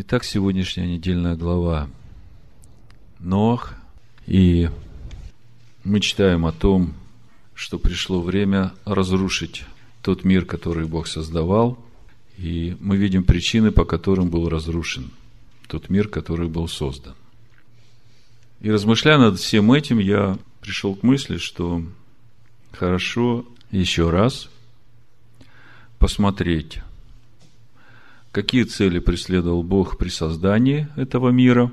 Итак, сегодняшняя недельная глава Ноах. И мы читаем о том, что пришло время разрушить тот мир, который Бог создавал. И мы видим причины, по которым был разрушен тот мир, который был создан. И размышляя над всем этим, я пришел к мысли, что хорошо еще раз посмотреть какие цели преследовал Бог при создании этого мира,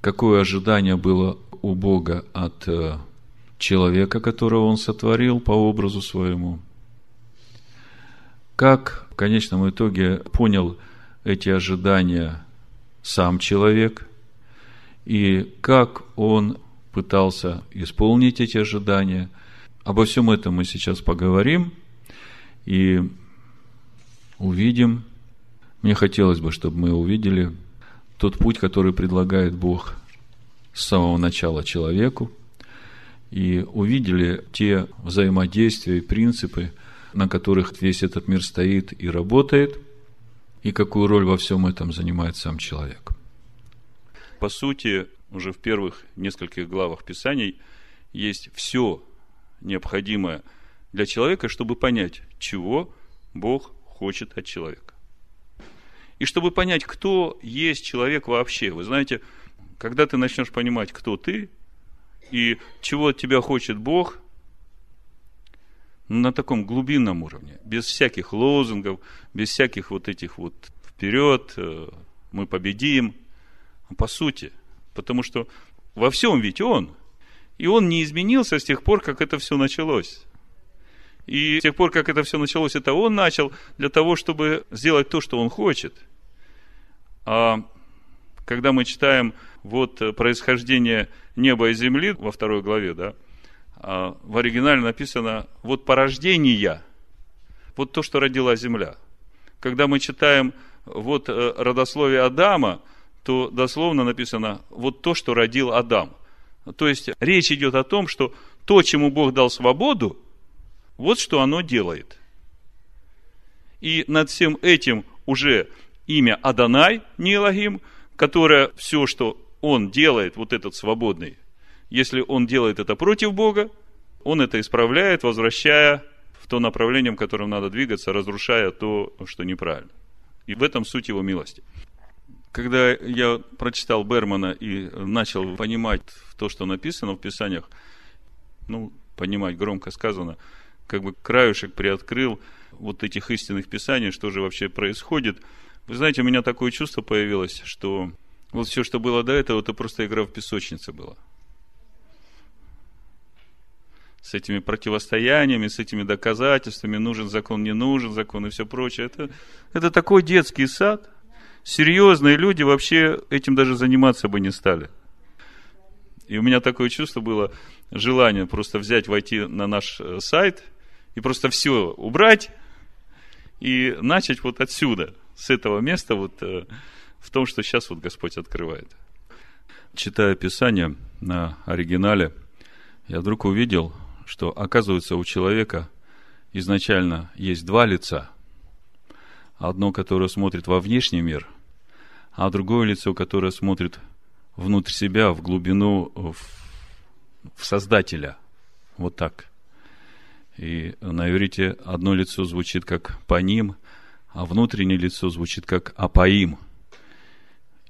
какое ожидание было у Бога от э, человека, которого Он сотворил по образу своему, как в конечном итоге понял эти ожидания сам человек, и как он пытался исполнить эти ожидания. Обо всем этом мы сейчас поговорим и увидим, мне хотелось бы, чтобы мы увидели тот путь, который предлагает Бог с самого начала человеку, и увидели те взаимодействия и принципы, на которых весь этот мир стоит и работает, и какую роль во всем этом занимает сам человек. По сути, уже в первых нескольких главах Писаний есть все необходимое для человека, чтобы понять, чего Бог хочет от человека. И чтобы понять, кто есть человек вообще. Вы знаете, когда ты начнешь понимать, кто ты и чего от тебя хочет Бог, на таком глубинном уровне, без всяких лозунгов, без всяких вот этих вот вперед, э, мы победим. По сути, потому что во всем ведь Он. И Он не изменился с тех пор, как это все началось. И с тех пор, как это все началось, это Он начал для того, чтобы сделать то, что Он хочет – а когда мы читаем вот происхождение неба и земли во второй главе, да, а в оригинале написано вот порождение, вот то, что родила земля. Когда мы читаем вот э, родословие Адама, то дословно написано вот то, что родил Адам. То есть речь идет о том, что то, чему Бог дал свободу, вот что оно делает. И над всем этим уже имя Адонай, не Элогим, которое все, что он делает, вот этот свободный, если он делает это против Бога, он это исправляет, возвращая в то направление, в котором надо двигаться, разрушая то, что неправильно. И в этом суть его милости. Когда я прочитал Бермана и начал понимать то, что написано в Писаниях, ну, понимать громко сказано, как бы краюшек приоткрыл вот этих истинных Писаний, что же вообще происходит – вы знаете, у меня такое чувство появилось, что вот все, что было до этого, это просто игра в песочнице была. С этими противостояниями, с этими доказательствами, нужен закон, не нужен закон и все прочее. Это, это такой детский сад. Серьезные люди вообще этим даже заниматься бы не стали. И у меня такое чувство было, желание просто взять, войти на наш э, сайт и просто все убрать и начать вот отсюда – с этого места вот э, в том, что сейчас вот Господь открывает. Читая Писание на оригинале, я вдруг увидел, что оказывается у человека изначально есть два лица. Одно, которое смотрит во внешний мир, а другое лицо, которое смотрит внутрь себя, в глубину, в, в Создателя. Вот так. И на иврите одно лицо звучит как по ним, а внутреннее лицо звучит как апаим.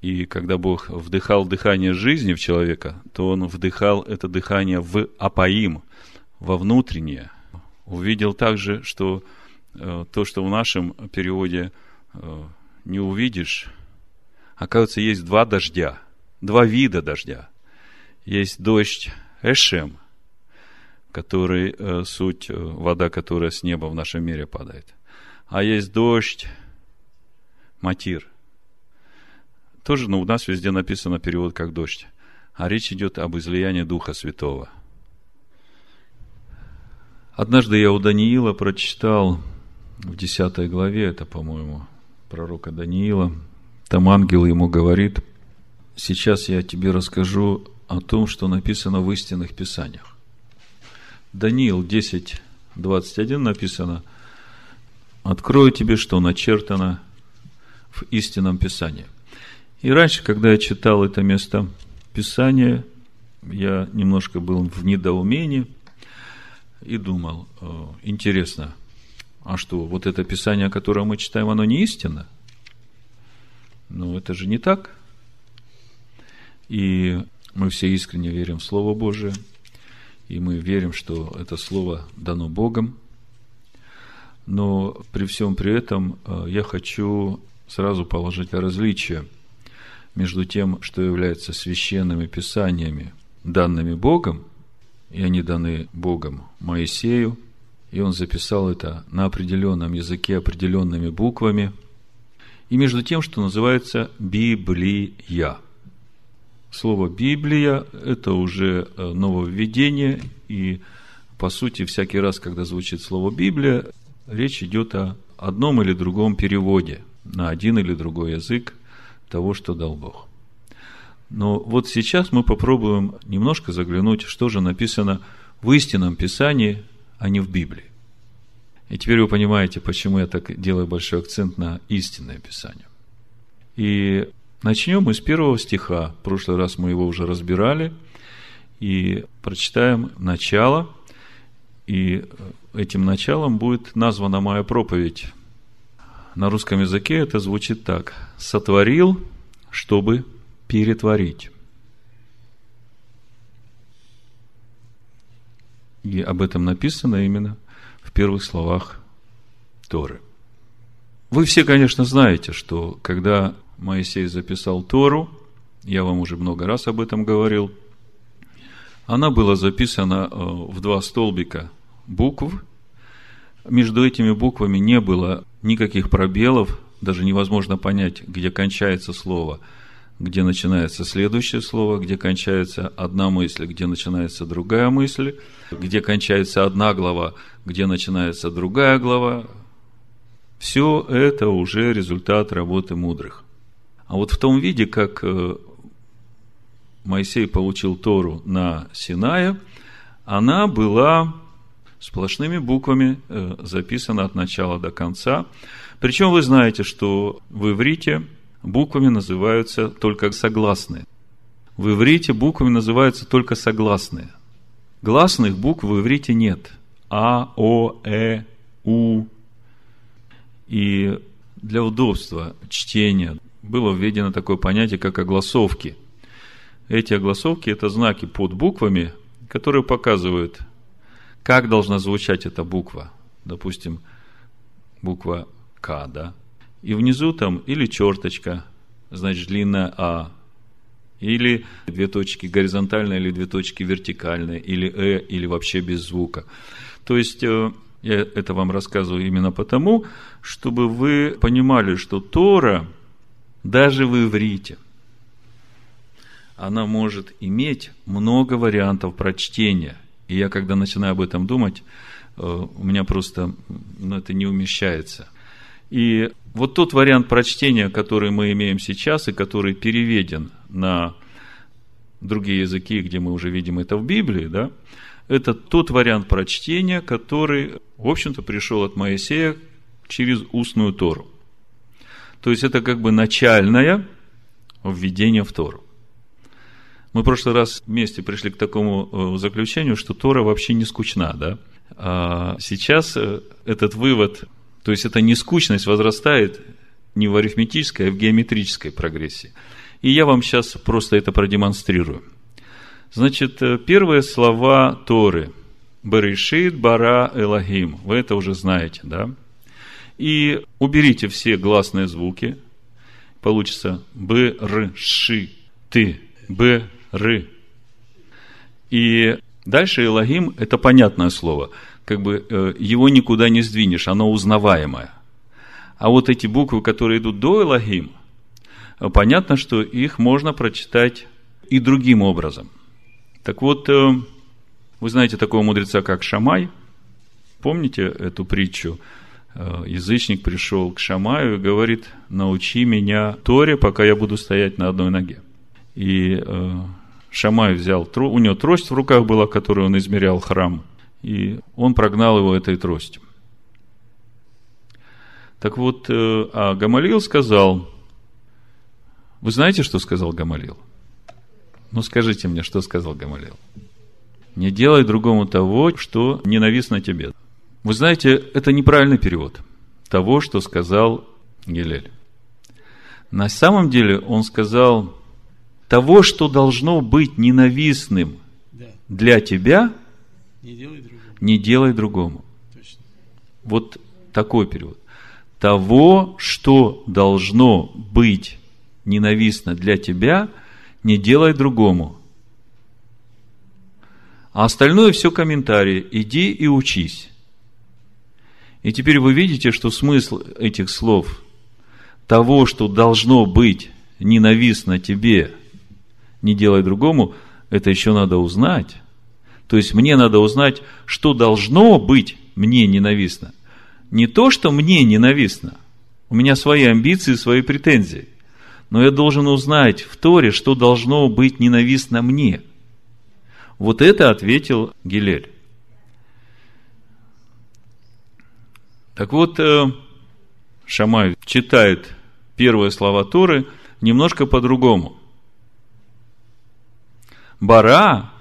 И когда Бог вдыхал дыхание жизни в человека, то Он вдыхал это дыхание в апаим, во внутреннее. Увидел также, что э, то, что в нашем переводе э, не увидишь, оказывается, есть два дождя, два вида дождя. Есть дождь Эшем, который э, суть вода, которая с неба в нашем мире падает – а есть дождь, матир. Тоже ну, у нас везде написано перевод как дождь. А речь идет об излиянии Духа Святого. Однажды я у Даниила прочитал в 10 главе, это, по-моему, пророка Даниила, там ангел ему говорит, сейчас я тебе расскажу о том, что написано в истинных писаниях. Даниил 10, 21 написано – Открою тебе, что начертано в истинном Писании. И раньше, когда я читал это место Писания, я немножко был в недоумении и думал, э, интересно, а что, вот это Писание, которое мы читаем, оно не истина? Ну, это же не так. И мы все искренне верим в Слово Божие, и мы верим, что это Слово дано Богом. Но при всем при этом э, я хочу сразу положить различие между тем, что является священными писаниями, данными Богом, и они даны Богом Моисею, и он записал это на определенном языке, определенными буквами, и между тем, что называется Библия. Слово Библия – это уже э, нововведение, и по сути, всякий раз, когда звучит слово Библия, речь идет о одном или другом переводе на один или другой язык того, что дал Бог. Но вот сейчас мы попробуем немножко заглянуть, что же написано в истинном Писании, а не в Библии. И теперь вы понимаете, почему я так делаю большой акцент на истинное Писание. И начнем мы с первого стиха. В прошлый раз мы его уже разбирали. И прочитаем начало. И этим началом будет названа моя проповедь. На русском языке это звучит так. «Сотворил, чтобы перетворить. И об этом написано именно в первых словах Торы. Вы все, конечно, знаете, что когда Моисей записал Тору, я вам уже много раз об этом говорил, она была записана э, в два столбика букв. Между этими буквами не было никаких пробелов, даже невозможно понять, где кончается слово – где начинается следующее слово, где кончается одна мысль, где начинается другая мысль, где кончается одна глава, где начинается другая глава. Все это уже результат работы мудрых. А вот в том виде, как э, Моисей получил Тору на Синае, она была сплошными буквами э, записана от начала до конца. Причем вы знаете, что в иврите – буквами называются только согласные. В иврите буквами называются только согласные. Гласных букв в иврите нет. А, О, Э, У. И для удобства чтения было введено такое понятие, как огласовки. Эти огласовки – это знаки под буквами, которые показывают, как должна звучать эта буква. Допустим, буква К, да? И внизу там или черточка, значит длинная А, или две точки горизонтальные, или две точки вертикальные, или Э, или вообще без звука. То есть, э, я это вам рассказываю именно потому, чтобы вы понимали, что Тора, даже в иврите, она может иметь много вариантов прочтения. И я, когда начинаю об этом думать, э, у меня просто ну, это не умещается. И вот тот вариант прочтения, который мы имеем сейчас и который переведен на другие языки, где мы уже видим это в Библии, да, это тот вариант прочтения, который, в общем-то, пришел от Моисея через устную Тору. То есть это как бы начальное введение в Тору. Мы в прошлый раз вместе пришли к такому э, заключению, что Тора вообще не скучна, да? А сейчас э, этот вывод то есть, эта нескучность возрастает не в арифметической, а в геометрической прогрессии. И я вам сейчас просто это продемонстрирую. Значит, э, первые слова Торы. Берешит, Бара, Элохим. Вы это уже знаете, да? И уберите все гласные звуки. Получится Б, Р, Ши, Ты, Б, Р. И дальше Элохим – это понятное слово – как бы э, его никуда не сдвинешь, оно узнаваемое. А вот эти буквы, которые идут до Элохим, э, понятно, что их можно прочитать и другим образом. Так вот, э, вы знаете такого мудреца, как Шамай. Помните эту притчу? Язычник пришел к Шамаю и говорит, научи меня Торе, пока я буду стоять на одной ноге. И Шамай взял, у него трость в руках была, которую он измерял храм и он прогнал его этой тростью. Так вот, э, а Гамалил сказал, Вы знаете, что сказал Гамалил? Ну, скажите мне, что сказал Гамалил? Не делай другому того, что ненавистно тебе. Вы знаете, это неправильный перевод того, что сказал Гелель. На самом деле он сказал, того, что должно быть ненавистным для тебя, не делай другому. Не делай другому. Точно. Вот такой перевод. Того, что должно быть ненавистно для тебя, не делай другому. А остальное все комментарии. Иди и учись. И теперь вы видите, что смысл этих слов того, что должно быть ненавистно тебе, не делай другому, это еще надо узнать. То есть мне надо узнать, что должно быть мне ненавистно. Не то, что мне ненавистно. У меня свои амбиции, свои претензии. Но я должен узнать в Торе, что должно быть ненавистно мне. Вот это ответил Гилель. Так вот, э, Шамай читает первые слова Торы немножко по-другому. Бара,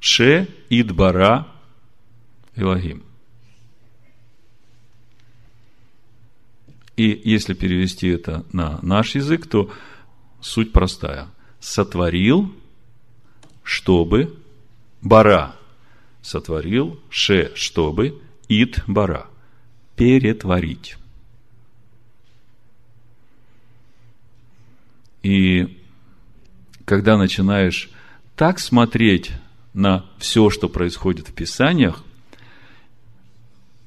Ше, Ид, Бара, Илогим. И если перевести это на наш язык, то суть простая. Сотворил, чтобы, бара, сотворил, ше, чтобы, ид, бара, перетворить. И когда начинаешь так смотреть на все, что происходит в Писаниях,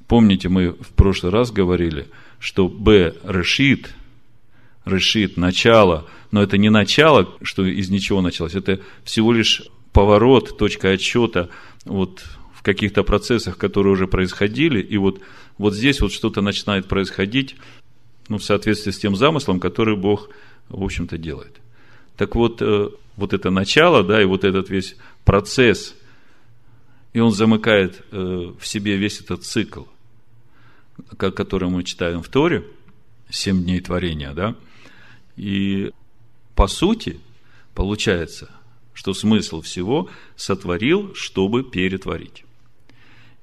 помните, мы в прошлый раз говорили – что Б решит, решит начало, но это не начало, что из ничего началось, это всего лишь поворот, точка отсчета вот в каких-то процессах, которые уже происходили, и вот, вот здесь вот что-то начинает происходить, ну, в соответствии с тем замыслом, который Бог, в общем-то, делает. Так вот, э, вот это начало, да, и вот этот весь процесс, и он замыкает э, в себе весь этот цикл – который мы читаем в Торе, семь дней творения, да, и по сути получается, что смысл всего сотворил, чтобы перетворить.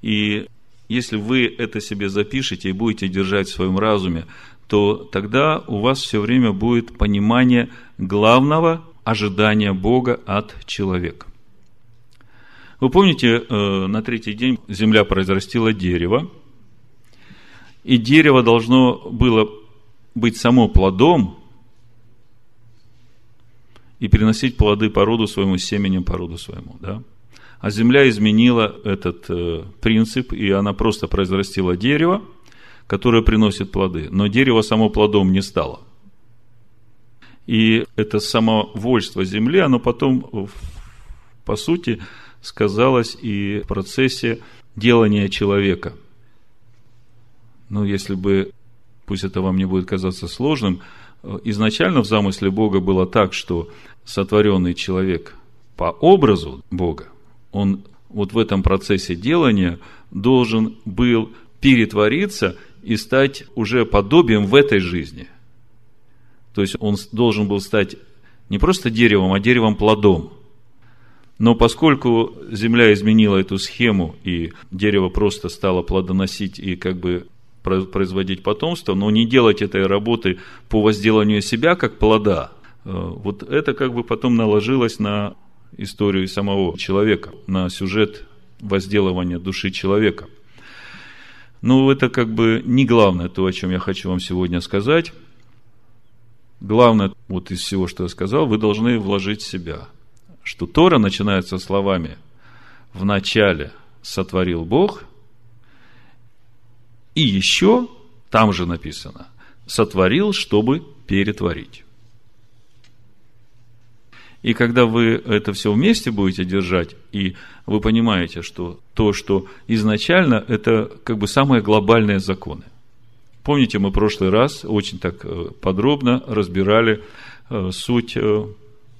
И если вы это себе запишете и будете держать в своем разуме, то тогда у вас все время будет понимание главного ожидания Бога от человека. Вы помните, э, на третий день земля произрастила дерево, и дерево должно было быть само плодом и приносить плоды по роду своему, семенем по роду своему. Да? А земля изменила этот э, принцип, и она просто произрастила дерево, которое приносит плоды. Но дерево само плодом не стало. И это самовольство земли, оно потом, по сути, сказалось и в процессе делания человека – ну, если бы, пусть это вам не будет казаться сложным, изначально в замысле Бога было так, что сотворенный человек по образу Бога, он вот в этом процессе делания должен был перетвориться и стать уже подобием в этой жизни. То есть он должен был стать не просто деревом, а деревом плодом. Но поскольку земля изменила эту схему, и дерево просто стало плодоносить и как бы производить потомство, но не делать этой работы по возделанию себя как плода, э, вот это как бы потом наложилось на историю самого человека, на сюжет возделывания души человека. Но это как бы не главное то, о чем я хочу вам сегодня сказать. Главное, вот из всего, что я сказал, вы должны вложить себя, что Тора начинается словами «В начале сотворил Бог», и еще, там же написано, сотворил, чтобы перетворить. И когда вы это все вместе будете держать, и вы понимаете, что то, что изначально, это как бы самые глобальные законы. Помните, мы в прошлый раз очень так э, подробно разбирали э, суть э,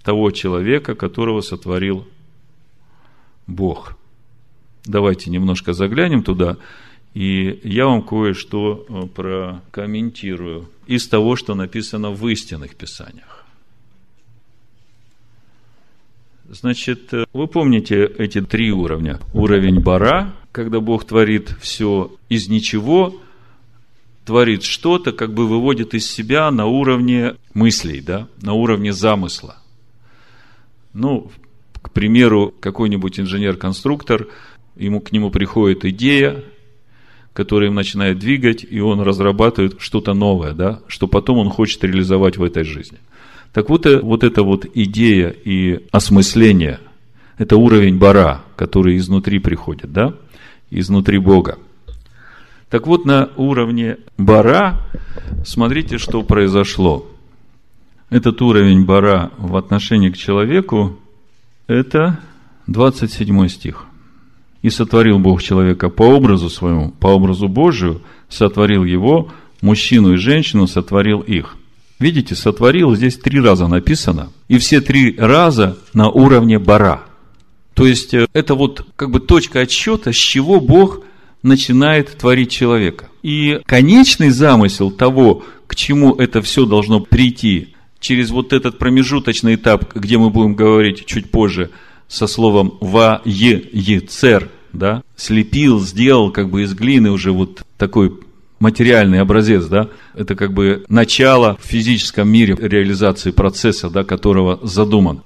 того человека, которого сотворил Бог. Давайте немножко заглянем туда и я вам кое-что прокомментирую из того, что написано в истинных писаниях. Значит, вы помните эти три уровня. Уровень бара, когда Бог творит все из ничего, творит что-то, как бы выводит из себя на уровне мыслей, да, на уровне замысла. Ну, к примеру, какой-нибудь инженер-конструктор, ему к нему приходит идея, которая им начинает двигать, и он разрабатывает что-то новое, да, что потом он хочет реализовать в этой жизни. Так вот, вот эта вот идея и осмысление, это уровень бара, который изнутри приходит, да, изнутри Бога. Так вот, на уровне бара, смотрите, что произошло. Этот уровень бара в отношении к человеку, это 27 стих. И сотворил Бог человека по образу своему, по образу Божию, сотворил его, мужчину и женщину сотворил их. Видите, сотворил здесь три раза написано, и все три раза на уровне бара. То есть, э, это вот как бы точка отсчета, с чего Бог начинает творить человека. И конечный замысел того, к чему это все должно прийти, через вот этот промежуточный этап, где мы будем говорить чуть позже – со словом «ва е ецер», да, слепил, сделал как бы из глины уже вот такой материальный образец, да, это как бы начало в физическом мире реализации процесса, да, которого задуман.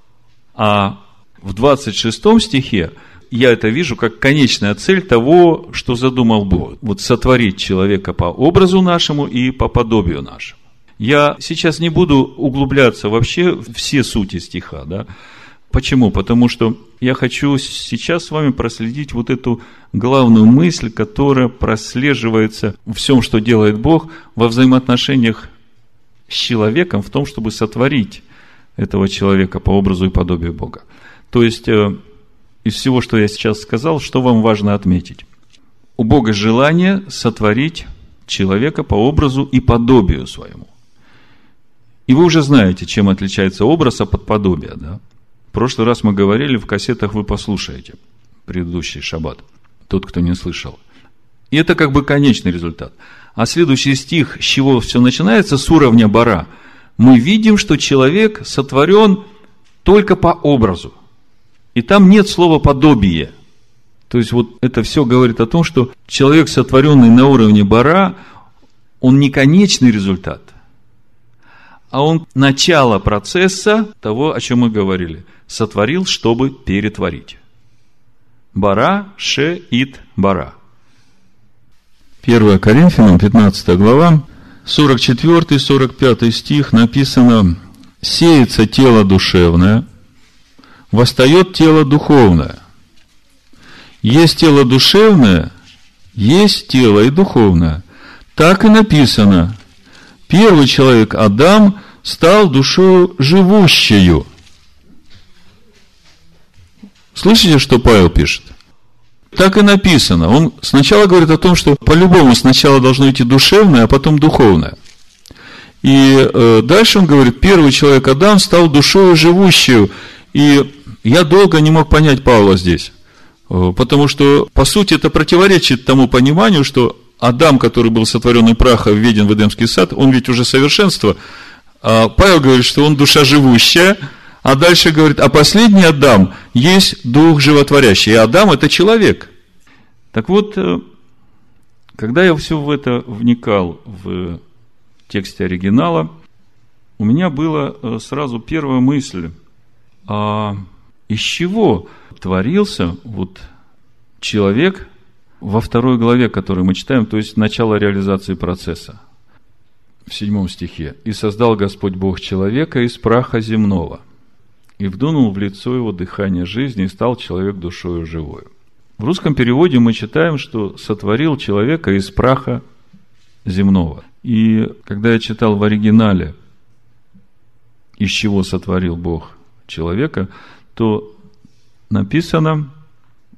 А в 26 стихе я это вижу как конечная цель того, что задумал Бог. Вот сотворить человека по образу нашему и по подобию нашему. Я сейчас не буду углубляться вообще в все сути стиха, да, Почему? Потому что я хочу сейчас с вами проследить вот эту главную мысль, которая прослеживается в всем, что делает Бог, во взаимоотношениях с человеком, в том, чтобы сотворить этого человека по образу и подобию Бога. То есть, э, из всего, что я сейчас сказал, что вам важно отметить? У Бога желание сотворить человека по образу и подобию своему. И вы уже знаете, чем отличается образ от подобия, да? В прошлый раз мы говорили, в кассетах вы послушаете предыдущий шаббат, тот, кто не слышал. И это как бы конечный результат. А следующий стих, с чего все начинается, с уровня бара, мы видим, что человек сотворен только по образу. И там нет слова подобие. То есть вот это все говорит о том, что человек, сотворенный на уровне бара, он не конечный результат, а он начало процесса того, о чем мы говорили сотворил, чтобы перетворить. Бара, ше, ит, бара. 1 Коринфянам, 15 глава, 44-45 стих написано, «Сеется тело душевное, восстает тело духовное. Есть тело душевное, есть тело и духовное. Так и написано, первый человек Адам стал душою живущую, Слышите, что Павел пишет? Так и написано. Он сначала говорит о том, что по-любому сначала должно идти душевное, а потом духовное. И э, дальше он говорит, первый человек Адам стал душою живущую. И я долго не мог понять Павла здесь. Э, потому что, по сути, это противоречит тому пониманию, что Адам, который был сотворен из праха, введен в Эдемский сад, он ведь уже совершенство. А Павел говорит, что он душа живущая – а дальше говорит, а последний Адам есть дух животворящий. И Адам это человек. Так вот, э, когда я все в это вникал в тексте оригинала, у меня была э, сразу первая мысль, а из чего творился вот человек во второй главе, которую мы читаем, то есть начало реализации процесса, в седьмом стихе. «И создал Господь Бог человека из праха земного» и вдунул в лицо его дыхание жизни, и стал человек душою живою. В русском переводе мы читаем, что сотворил человека из праха земного. И когда я читал в оригинале, из чего сотворил Бог человека, то написано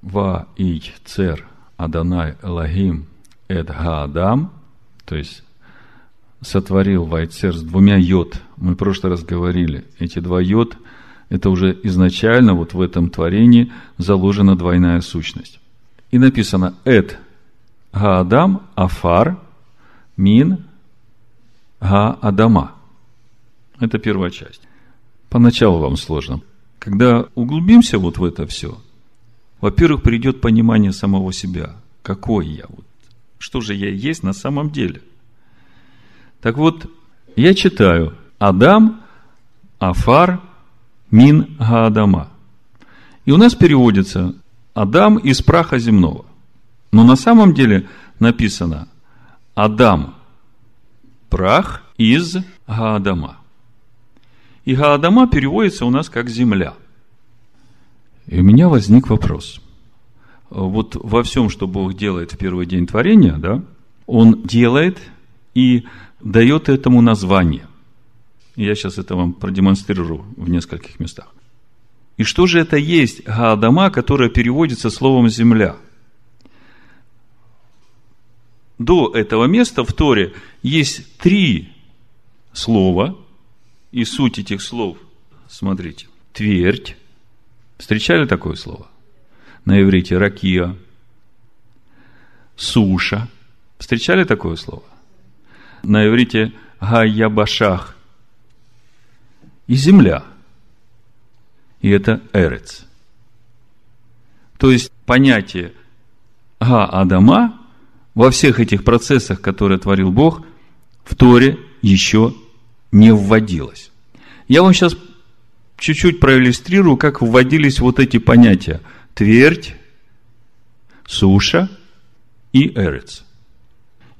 «Ва ий цер Адонай Элагим эд Адам», то есть сотворил Вайцер с двумя йод. Мы в прошлый раз говорили, эти два йод – это уже изначально вот в этом творении заложена двойная сущность. И написано «эт гаадам афар мин гаадама». Это первая часть. Поначалу вам сложно. Когда углубимся вот в это все, во-первых, придет понимание самого себя. Какой я? Вот, что же я есть на самом деле? Так вот, я читаю Адам, Афар, Мин Гаадама. И у нас переводится Адам из праха земного. Но на самом деле написано Адам прах из Гаадама. И Гаадама переводится у нас как земля. И у меня возник вопрос. Вот во всем, что Бог делает в первый день творения, да, Он делает и дает этому название. Я сейчас это вам продемонстрирую в нескольких местах. И что же это есть Гаадама, которая переводится словом «земля»? До этого места в Торе есть три слова, и суть этих слов, смотрите, твердь, встречали такое слово? На иврите ракия, суша, встречали такое слово? На иврите гаябашах и земля – и это эрец. То есть понятие Га-Адама во всех этих процессах, которые творил Бог, в Торе еще не вводилось. Я вам сейчас чуть-чуть проиллюстрирую, как вводились вот эти понятия. Твердь, суша и эрец.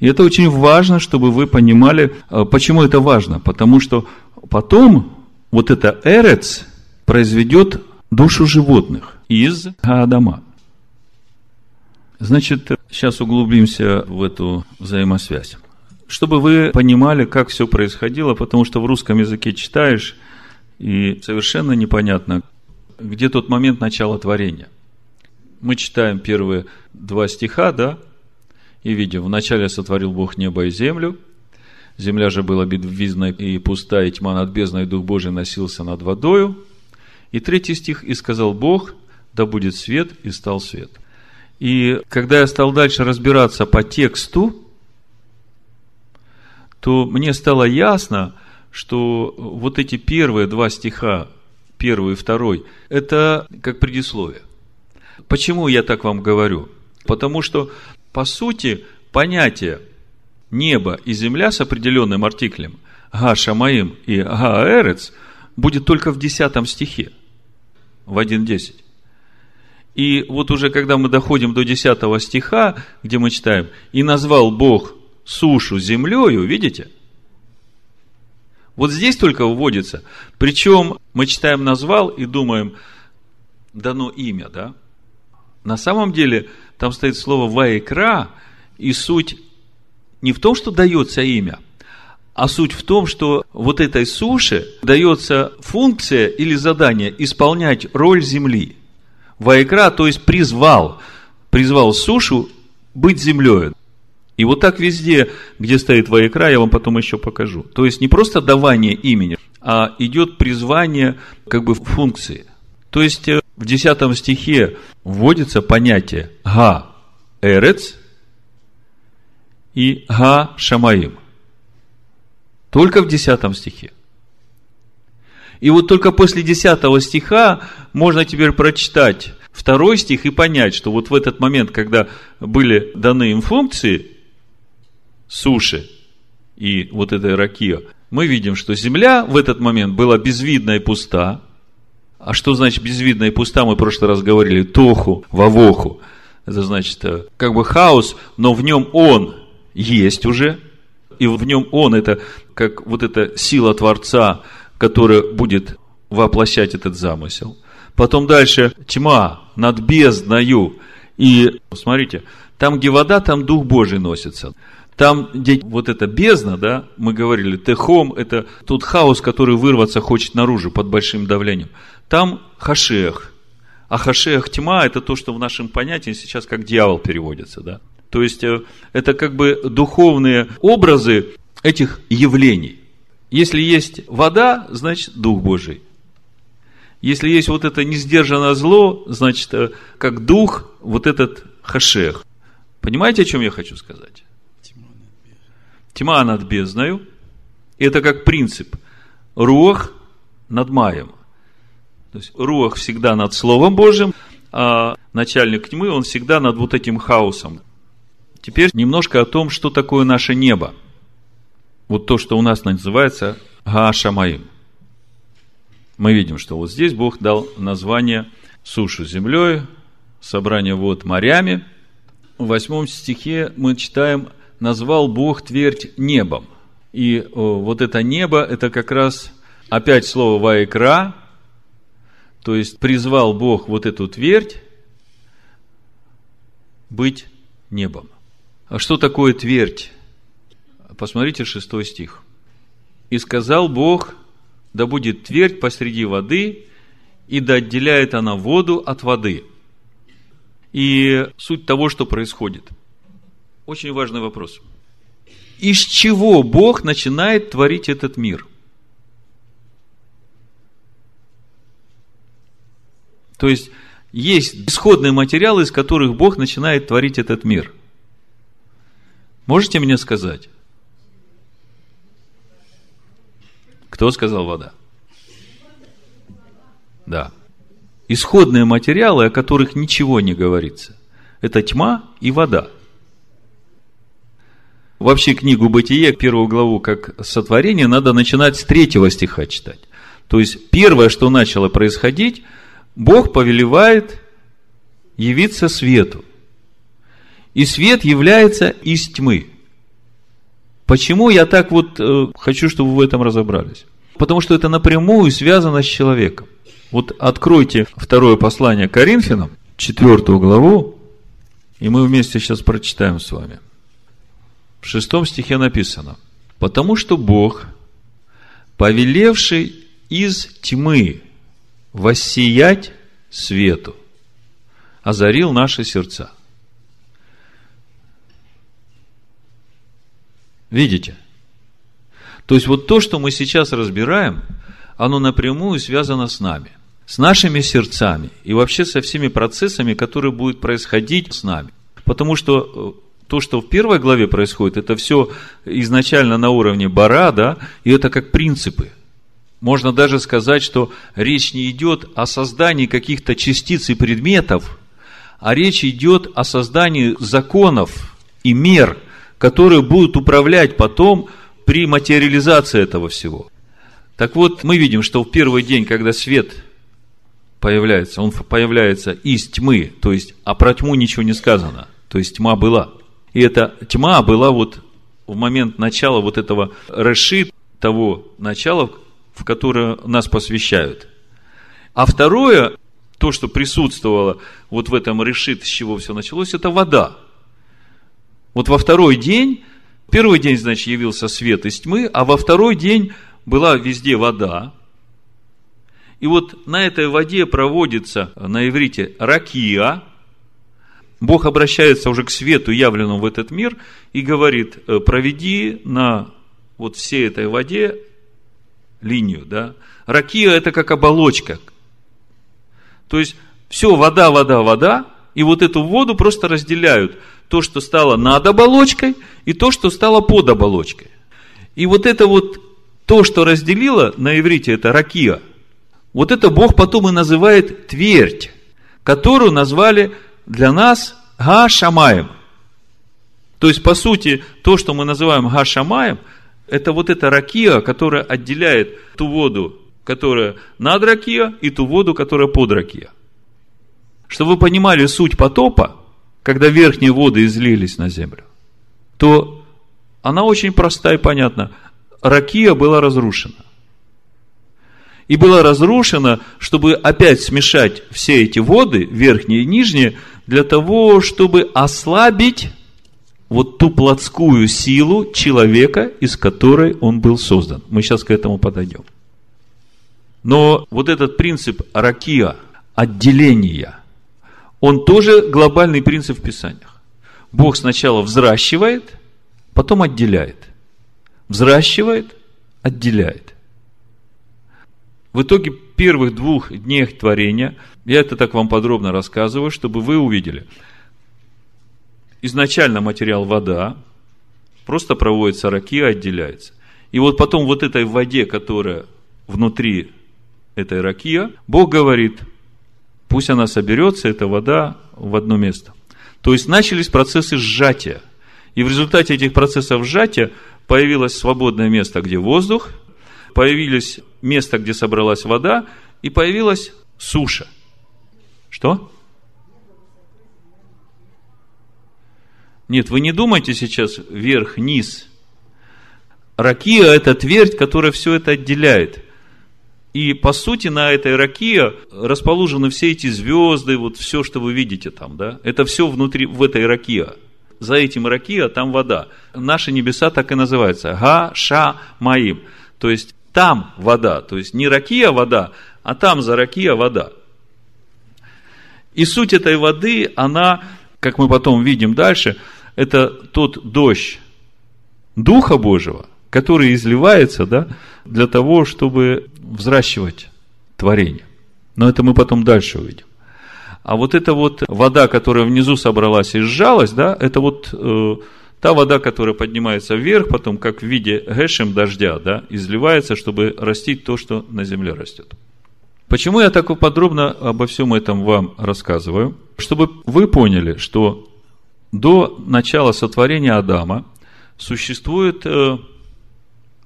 И это очень важно, чтобы вы понимали, э, почему это важно. Потому что потом вот это эрец – произведет душу животных из Гаадама. Значит, сейчас углубимся в эту взаимосвязь. Чтобы вы понимали, как все происходило, потому что в русском языке читаешь, и совершенно непонятно, где тот момент начала творения. Мы читаем первые два стиха, да, и видим, вначале сотворил Бог небо и землю, земля же была бездной и пустая, и тьма над бездной, и Дух Божий носился над водою – и третий стих, «И сказал Бог, да будет свет, и стал свет». И когда я стал дальше разбираться по тексту, то мне стало ясно, что вот эти первые два стиха, первый и второй, это как предисловие. Почему я так вам говорю? Потому что, по сути, понятие небо и земля с определенным артиклем Га Шамаим и Га Эрец будет только в десятом стихе в 1.10. И вот уже когда мы доходим до 10 стиха, где мы читаем, «И назвал Бог сушу землею», видите? Вот здесь только вводится. Причем мы читаем «назвал» и думаем, дано имя, да? На самом деле там стоит слово «ваекра», и суть не в том, что дается имя, а суть в том, что вот этой суше дается функция или задание исполнять роль земли. Ваикра, то есть призвал, призвал сушу быть землей. И вот так везде, где стоит Ваикра, я вам потом еще покажу. То есть не просто давание имени, а идет призвание как бы функции. То есть э, в 10 стихе вводится понятие Га Эрец и Га Шамаим. Только в 10 стихе. И вот только после 10 стиха можно теперь прочитать второй стих и понять, что вот в этот момент, когда были даны им функции суши и вот этой ракио, мы видим, что земля в этот момент была безвидна и пуста. А что значит безвидна и пуста? Мы в прошлый раз говорили тоху, вавоху. Это значит, э, как бы хаос, но в нем он есть уже – и в нем Он, это как вот эта сила Творца, которая будет воплощать этот замысел. Потом дальше тьма над бездною. И смотрите, там, где вода, там Дух Божий носится. Там, где вот эта бездна, да, мы говорили, техом, это тот хаос, который вырваться хочет наружу под большим давлением. Там хашех. А хашех тьма, это то, что в нашем понятии сейчас как дьявол переводится, да. То есть, э, это как бы духовные образы этих явлений. Если есть вода, значит Дух Божий. Если есть вот это несдержанное зло, значит, э, как дух, вот этот хашех. Понимаете, о чем я хочу сказать? Тьма над бездною. Это как принцип. Рух над маем. То есть Руах всегда над Словом Божьим, а начальник тьмы, он всегда над вот этим хаосом. Теперь немножко о том, что такое наше небо. Вот то, что у нас называется Гаашамаим. Мы видим, что вот здесь Бог дал название сушу землей, собрание вод морями. В восьмом стихе мы читаем «назвал Бог твердь небом». И вот это небо, это как раз опять слово «ваекра», то есть призвал Бог вот эту твердь быть небом. А что такое твердь? Посмотрите шестой стих. «И сказал Бог, да будет твердь посреди воды, и да отделяет она воду от воды». И суть того, что происходит. Очень важный вопрос. Из чего Бог начинает творить этот мир – То есть, есть исходные материалы, из которых Бог начинает творить этот мир. Можете мне сказать? Кто сказал вода? Да. Исходные материалы, о которых ничего не говорится. Это тьма и вода. Вообще книгу Бытие, первую главу, как сотворение, надо начинать с третьего стиха читать. То есть, первое, что начало происходить – Бог повелевает явиться свету. И свет является из тьмы. Почему я так вот э, хочу, чтобы вы в этом разобрались? Потому что это напрямую связано с человеком. Вот откройте второе послание Коринфянам, четвертую главу, и мы вместе сейчас прочитаем с вами. В шестом стихе написано, «Потому что Бог, повелевший из тьмы воссиять свету, озарил наши сердца. Видите? То есть вот то, что мы сейчас разбираем, оно напрямую связано с нами, с нашими сердцами и вообще со всеми процессами, которые будут происходить с нами. Потому что э, то, что в первой главе происходит, это все изначально на уровне бара, да, и это как принципы – можно даже сказать, что речь не идет о создании каких-то частиц и предметов, а речь идет о создании законов и мер, которые будут управлять потом при материализации этого всего. Так вот, мы видим, что в первый день, когда свет появляется, он появляется из тьмы, то есть, а про тьму ничего не сказано, то есть тьма была. И эта тьма была вот в момент начала вот этого решит, того начала, в которое нас посвящают. А второе, то, что присутствовало вот в этом решит, с чего все началось, это вода. Вот во второй день, первый день, значит, явился свет из тьмы, а во второй день была везде вода. И вот на этой воде проводится на иврите ракия. Бог обращается уже к свету, явленному в этот мир, и говорит, «Э, проведи на вот всей этой воде линию, да. Ракия – это как оболочка. То есть, все вода, вода, вода, и вот эту воду просто разделяют. То, что стало над оболочкой, и то, что стало под оболочкой. И вот это вот, то, что разделило, на иврите это ракия, вот это Бог потом и называет твердь, которую назвали для нас Га-Шамаем. То есть, по сути, то, что мы называем Га-Шамаем – это вот эта ракия, которая отделяет ту воду, которая над ракия, и ту воду, которая под ракия. Чтобы вы понимали суть потопа, когда верхние воды излились на землю, то она очень проста и понятна. Ракия была разрушена. И была разрушена, чтобы опять смешать все эти воды, верхние и нижние, для того, чтобы ослабить вот ту плотскую силу человека, из которой он был создан. Мы сейчас к этому подойдем. Но вот этот принцип ракия, отделения, он тоже глобальный принцип в Писаниях. Бог сначала взращивает, потом отделяет. Взращивает, отделяет. В итоге первых двух дней творения, я это так вам подробно рассказываю, чтобы вы увидели – изначально материал вода, просто проводится раки, отделяется. И вот потом вот этой воде, которая внутри этой ракия, Бог говорит, пусть она соберется, эта вода, в одно место. То есть начались процессы сжатия. И в результате этих процессов сжатия появилось свободное место, где воздух, появилось место, где собралась вода, и появилась суша. Что? Нет, вы не думайте сейчас вверх-вниз. Ракия – это твердь, которая все это отделяет. И, по сути, на этой раке расположены все эти звезды, вот все, что вы видите там, да? Это все внутри, в этой раке. За этим ракия там вода. Наши небеса так и называются. Га-ша маим. То есть, там вода. То есть, не ракия вода, а там за ракия вода. И суть этой воды, она, как мы потом видим дальше, это тот дождь Духа Божьего, который изливается, да, для того, чтобы взращивать творение. Но это мы потом дальше увидим. А вот эта вот вода, которая внизу собралась и сжалась, да, это вот э, та вода, которая поднимается вверх, потом как в виде гэшем дождя, да, изливается, чтобы растить то, что на земле растет. Почему я так подробно обо всем этом вам рассказываю? Чтобы вы поняли, что до начала сотворения Адама существует э,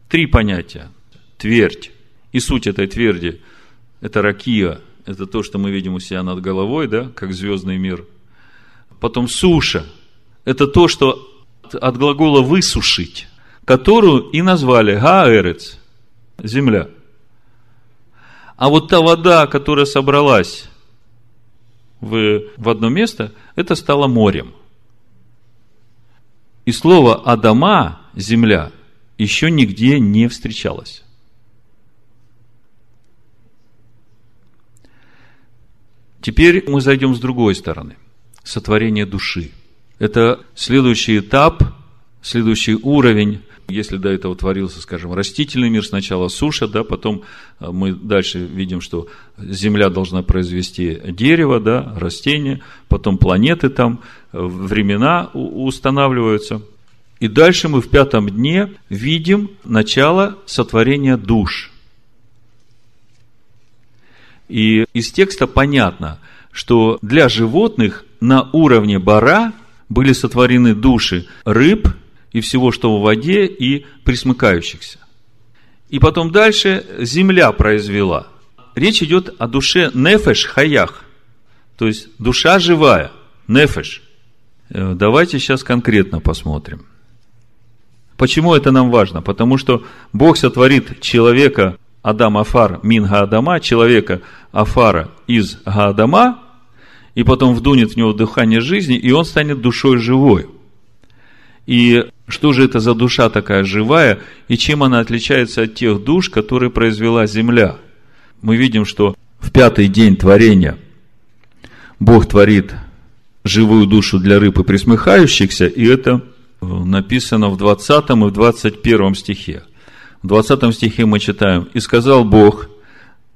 три понятия твердь. И суть этой тверди – это ракия, это то, что мы видим у себя над головой, да, как звездный мир. Потом суша – это то, что от глагола «высушить», которую и назвали Гаэрец – земля. А вот та вода, которая собралась в, в одно место, это стало морем. И слово Адама, земля, еще нигде не встречалось. Теперь мы зайдем с другой стороны. Сотворение души. Это следующий этап, следующий уровень. Если до этого творился, скажем, растительный мир, сначала суша, да, потом э, мы дальше видим, что Земля должна произвести дерево, да, растения, потом планеты там, э, времена устанавливаются. И дальше мы в пятом дне видим начало сотворения душ – и из текста понятно, что для животных на уровне бара были сотворены души рыб и всего, что в воде, и присмыкающихся. И потом дальше земля произвела. Речь идет о душе нефеш хаях, то есть душа живая, нефеш. Э, давайте сейчас конкретно посмотрим. Почему это нам важно? Потому что Бог сотворит человека Адам Афар Мин Гаадама, человека Афара из Гаадама, и потом вдунет в него дыхание жизни, и он станет душой живой. И что же это за душа такая живая, и чем она отличается от тех душ, которые произвела земля? Мы видим, что в пятый день творения Бог творит живую душу для рыб и присмыхающихся, и это написано в 20 и в 21 стихе. В 20 стихе мы читаем, «И сказал Бог,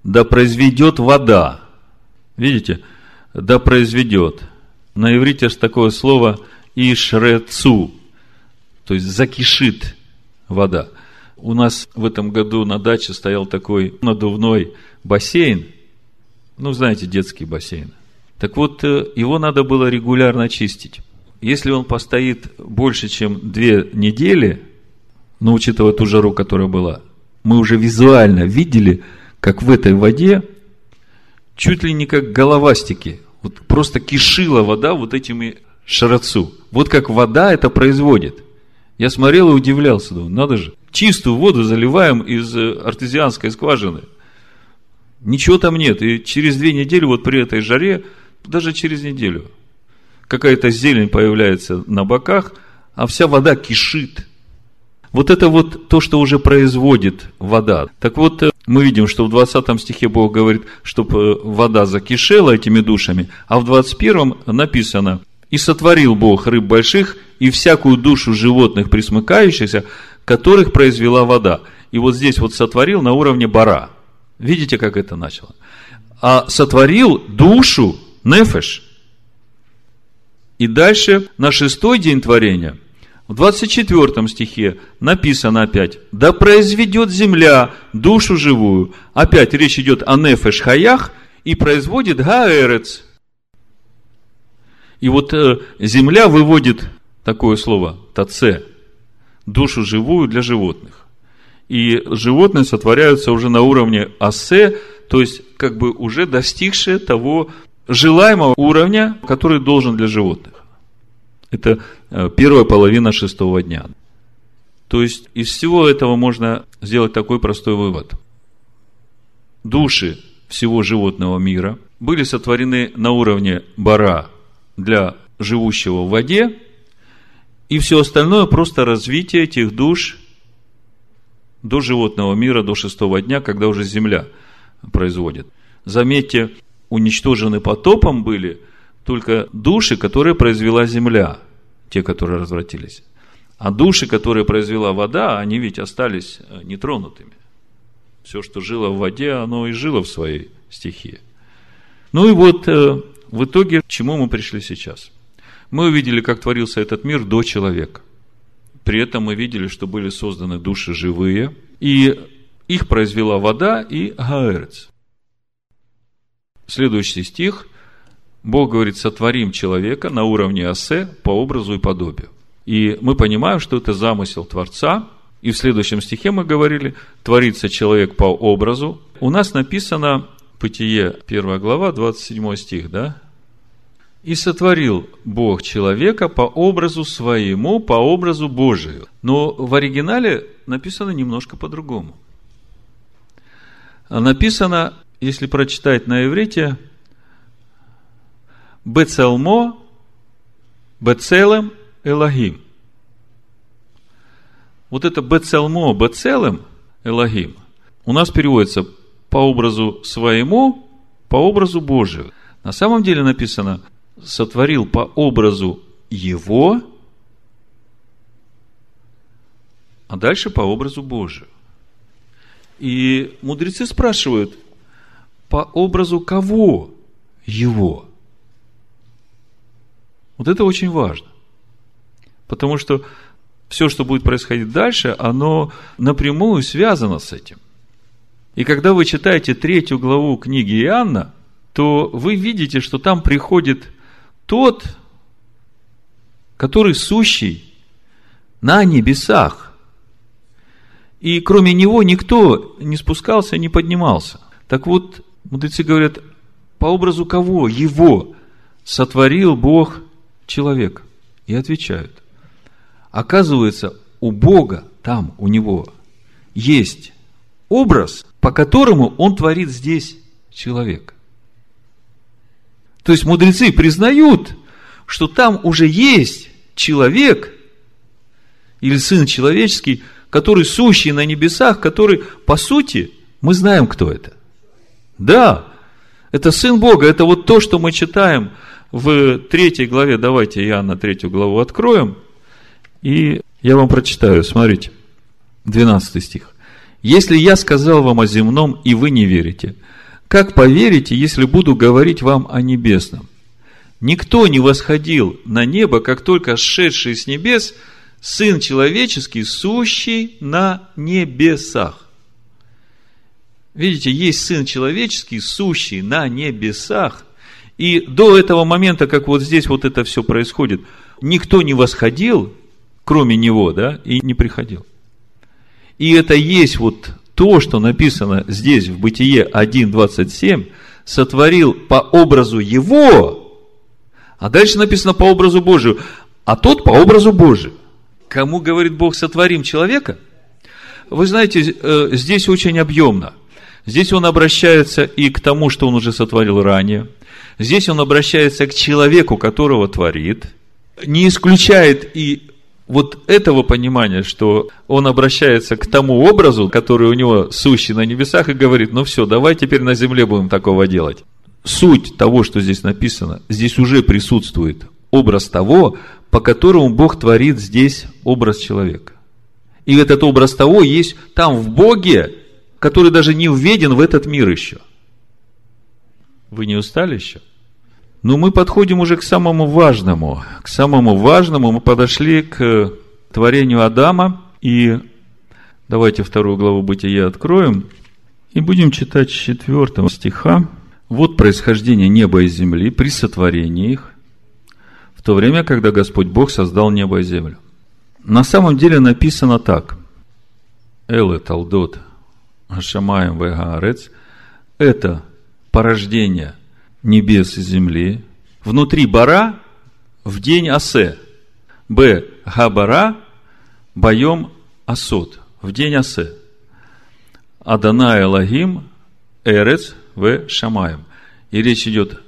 да произведет вода». Видите? Да произведет. На иврите же такое слово «ишрецу», то есть закишит вода. У нас в этом году на даче стоял такой надувной бассейн, ну, знаете, детский бассейн. Так вот, э, его надо было регулярно чистить. Если он постоит больше, чем две недели – но учитывая ту жару, которая была, мы уже визуально видели, как в этой воде чуть ли не как головастики, вот просто кишила вода вот этими шарацу. Вот как вода это производит. Я смотрел и удивлялся, думаю, надо же, чистую воду заливаем из э, артезианской скважины. Ничего там нет. И через две недели, вот при этой жаре, даже через неделю, какая-то зелень появляется на боках, а вся вода кишит – вот это вот то, что уже производит вода. Так вот, э, мы видим, что в 20 стихе Бог говорит, чтобы э, вода закишела этими душами, а в 21 написано, «И сотворил Бог рыб больших и всякую душу животных присмыкающихся, которых произвела вода». И вот здесь вот сотворил на уровне бара. Видите, как это начало? А сотворил душу, нефеш. И дальше, на шестой день творения – В 24 стихе написано опять, да произведет земля душу живую. Опять речь идет о нефеш хаях и производит гаэрец. И вот э, земля выводит такое слово, таце, душу живую для животных. И животные сотворяются уже на уровне асе, то есть как бы уже достигшие того желаемого уровня, который должен для животных. Это э, первая половина шестого дня. То есть из всего этого можно сделать такой простой вывод. Души всего животного мира были сотворены на уровне бара для живущего в воде, и все остальное просто развитие этих душ до животного мира, до шестого дня, когда уже земля производит. Заметьте, уничтожены потопом были только души, которые произвела земля, те, которые развратились. А души, которые произвела вода, они ведь остались э, нетронутыми. Все, что жило в воде, оно и жило в своей стихии. Ну и вот э, в итоге, к чему мы пришли сейчас? Мы увидели, как творился этот мир до человека. При этом мы видели, что были созданы души живые, и их произвела вода и Гаэрец. Следующий стих. Бог говорит, сотворим человека на уровне осе по образу и подобию. И мы понимаем, что это замысел Творца. И в следующем стихе мы говорили, творится человек по образу. У нас написано, Бытие, 1 глава, 27 стих, да? И сотворил Бог человека по образу своему, по образу Божию. Но в оригинале написано немножко по-другому. Написано если прочитать на иврите, Бецелмо, Бецелем, Элогим. Вот это Бецелмо, Бецелем, Элогим у нас переводится по образу своему, по образу Божию. На самом деле написано, сотворил по образу его, а дальше по образу Божию. И мудрецы спрашивают, по образу кого его? Вот это очень важно. Потому что все, что будет происходить дальше, оно напрямую связано с этим. И когда вы читаете третью главу книги Иоанна, то вы видите, что там приходит тот, который сущий на небесах. И кроме него никто не спускался, не поднимался. Так вот, Мудрецы говорят, по образу кого? Его сотворил Бог человека. И отвечают. Оказывается, у Бога, там, у него, есть образ, по которому он творит здесь человека. То есть мудрецы признают, что там уже есть человек или сын человеческий, который сущий на небесах, который, по сути, мы знаем, кто это. Да, это Сын Бога, это вот то, что мы читаем в третьей главе. Давайте Иоанна третью главу откроем. И я вам прочитаю, смотрите, 12 стих. «Если я сказал вам о земном, и вы не верите, как поверите, если буду говорить вам о небесном? Никто не восходил на небо, как только сшедший с небес Сын человеческий, сущий на небесах. Видите, есть Сын Человеческий, сущий на небесах. И до этого момента, как вот здесь вот это все происходит, никто не восходил, кроме Него, да, и не приходил. И это есть вот то, что написано здесь в Бытие 1.27, сотворил по образу Его, а дальше написано по образу Божию, а тот по образу Божию. Кому, говорит Бог, сотворим человека? Вы знаете, э, здесь очень объемно – Здесь он обращается и к тому, что он уже сотворил ранее. Здесь он обращается к человеку, которого творит. Не исключает и вот этого понимания, что он обращается к тому образу, который у него сущий на небесах, и говорит, ну все, давай теперь на земле будем такого делать. Суть того, что здесь написано, здесь уже присутствует образ того, по которому Бог творит здесь образ человека. И этот образ того есть там в Боге, который даже не введен в этот мир еще. Вы не устали еще? Но мы подходим уже к самому важному. К самому важному мы подошли к творению Адама. И давайте вторую главу Бытия откроем. И будем читать 4 стиха. Вот происхождение неба и земли при сотворении их, в то время, когда Господь Бог создал небо и землю. На самом деле написано так. Эле Талдот Ашамаем Вегаарец – это порождение небес и земли внутри бара в день Асе. Б. Габара Байом Асот в день Асе. Адана Элагим Эрец в Шамаем. И речь идет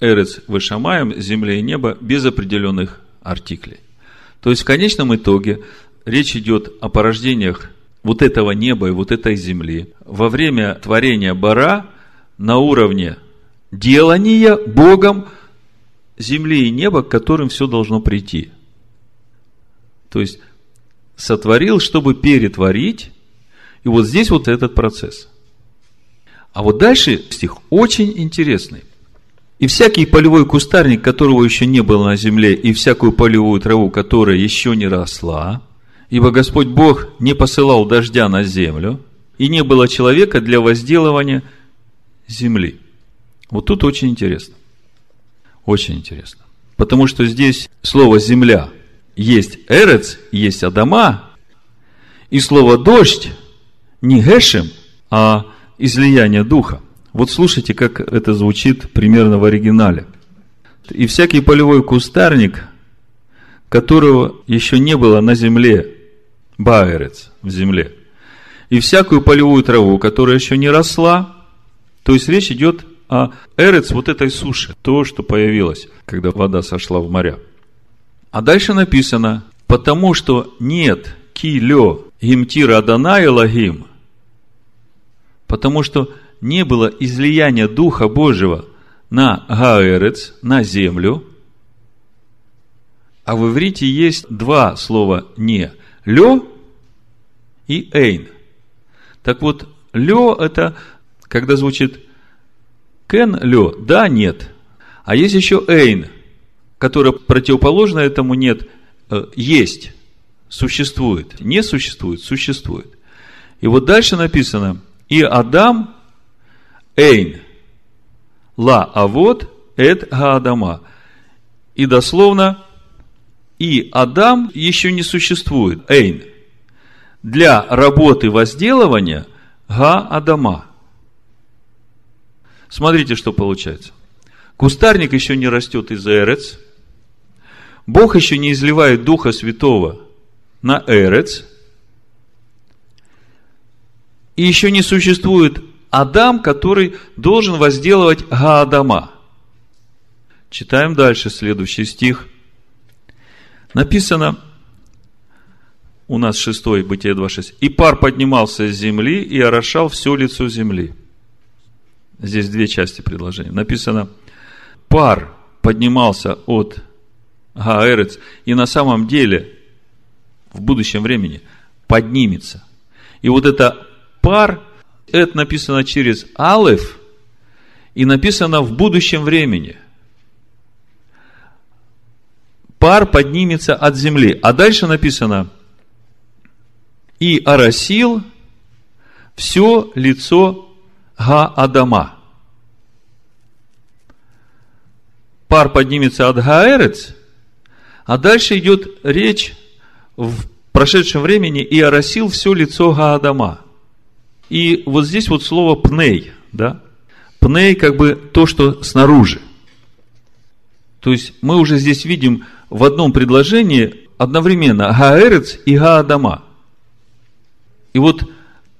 Эрец в Шамаем, земля и небо, без определенных артиклей. То есть, в конечном итоге, речь идет о порождениях вот этого неба и вот этой земли во время творения бара на уровне делания Богом земли и неба, к которым все должно прийти. То есть, сотворил, чтобы перетворить, и вот здесь вот этот процесс. А вот дальше стих очень интересный. И всякий полевой кустарник, которого еще не было на земле, и всякую полевую траву, которая еще не росла, ибо Господь Бог не посылал дождя на землю, и не было человека для возделывания земли. Вот тут очень интересно. Очень интересно. Потому что здесь слово «земля» есть «эрец», есть «адама», и слово «дождь» не «гешем», а излияние Духа. Вот слушайте, как это звучит примерно в оригинале. И всякий полевой кустарник, которого еще не было на земле, баэрец в земле, и всякую полевую траву, которая еще не росла, то есть речь идет о эрец вот этой суши, то, что появилось, когда вода сошла в моря. А дальше написано, потому что нет килё гимтира Адана Лагим, потому что не было излияния Духа Божьего на Гаэрец, на землю, а в иврите есть два слова «не» – «лё» и «эйн». Так вот, «лё» – это когда звучит «кен лё» – «да», «нет». А есть еще «эйн», которое противоположно этому «нет», э, «есть», «существует». Не существует, существует. И вот дальше написано – и Адам Эйн. Ла авод эт гаадама. И дословно, и Адам еще не существует. Эйн. Для работы возделывания га-адама. Смотрите, что получается. Кустарник еще не растет из эрец. Бог еще не изливает Духа Святого на эрец – и еще не существует Адам, который должен возделывать Гаадама. Читаем дальше следующий стих. Написано, у нас шестой, Бытие 2.6. «И пар поднимался с земли и орошал все лицо земли». Здесь две части предложения. Написано, пар поднимался от Гаэрец, и на самом деле в будущем времени поднимется. И вот это пар, это написано через алеф и написано в будущем времени. Пар поднимется от земли. А дальше написано, и оросил все лицо Га-Адама. Пар поднимется от Гаэрец, а дальше идет речь в прошедшем времени и оросил все лицо Гаадама. И вот здесь вот слово пней, да? Пней как бы то, что снаружи. То есть мы уже здесь видим в одном предложении одновременно Гаэрец и Гаадама. И вот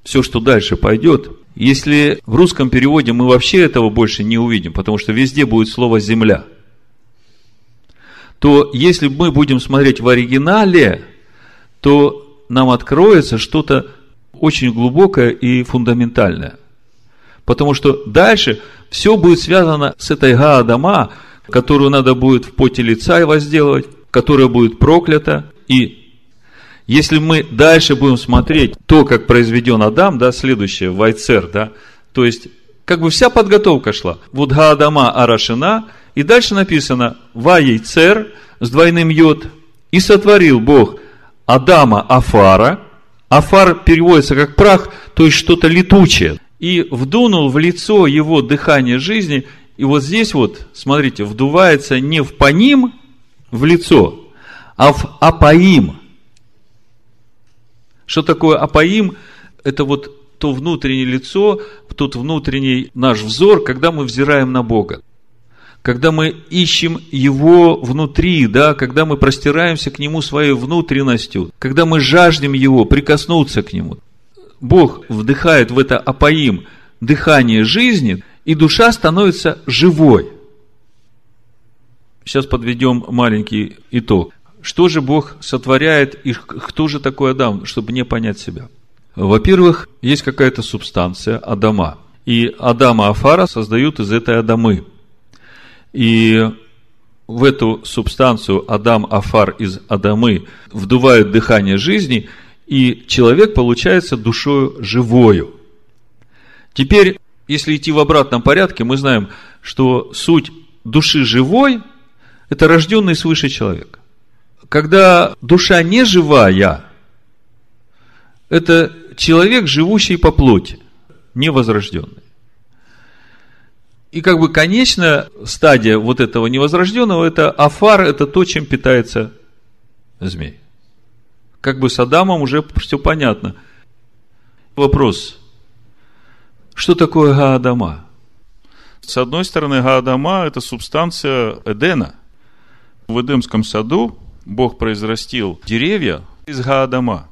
все, что дальше пойдет, если в русском переводе мы вообще этого больше не увидим, потому что везде будет слово «земля», то если мы будем смотреть в оригинале, то нам откроется что-то очень глубокое и фундаментальное. Потому что дальше все будет связано с этой Гаадама, которую надо будет в поте лица возделывать, которая будет проклята. И если мы дальше будем смотреть то, как произведен Адам, да, следующее, Вайцер, да, то есть, как бы вся подготовка шла. Вот Гаадама Арашина, и дальше написано Вайцер с двойным йод, и сотворил Бог Адама Афара. Афар переводится как прах, то есть что-то летучее. И вдунул в лицо его дыхание жизни. И вот здесь вот, смотрите, вдувается не в паним, в лицо, а в апаим. Что такое апаим? Это вот то внутреннее лицо, тот внутренний наш взор, когда мы взираем на Бога когда мы ищем Его внутри, да, когда мы простираемся к Нему своей внутренностью, когда мы жаждем Его, прикоснуться к Нему. Бог вдыхает в это апоим дыхание жизни, и душа становится живой. Сейчас подведем маленький итог. Что же Бог сотворяет и кто же такой Адам, чтобы не понять себя? Во-первых, есть какая-то субстанция Адама. И Адама Афара создают из этой Адамы – и в эту субстанцию Адам Афар из Адамы вдувают дыхание жизни, и человек получается душою живою. Теперь, если идти в обратном порядке, мы знаем, что суть души живой – это рожденный свыше человек. Когда душа не живая, это человек, живущий по плоти, невозрожденный. И как бы конечная стадия вот этого невозрожденного, это афар, это то, чем питается змей. Как бы с Адамом уже все понятно. Вопрос. Что такое Гаадама? С одной стороны, Гаадама – это субстанция Эдена. В Эдемском саду Бог произрастил деревья из Гаадама.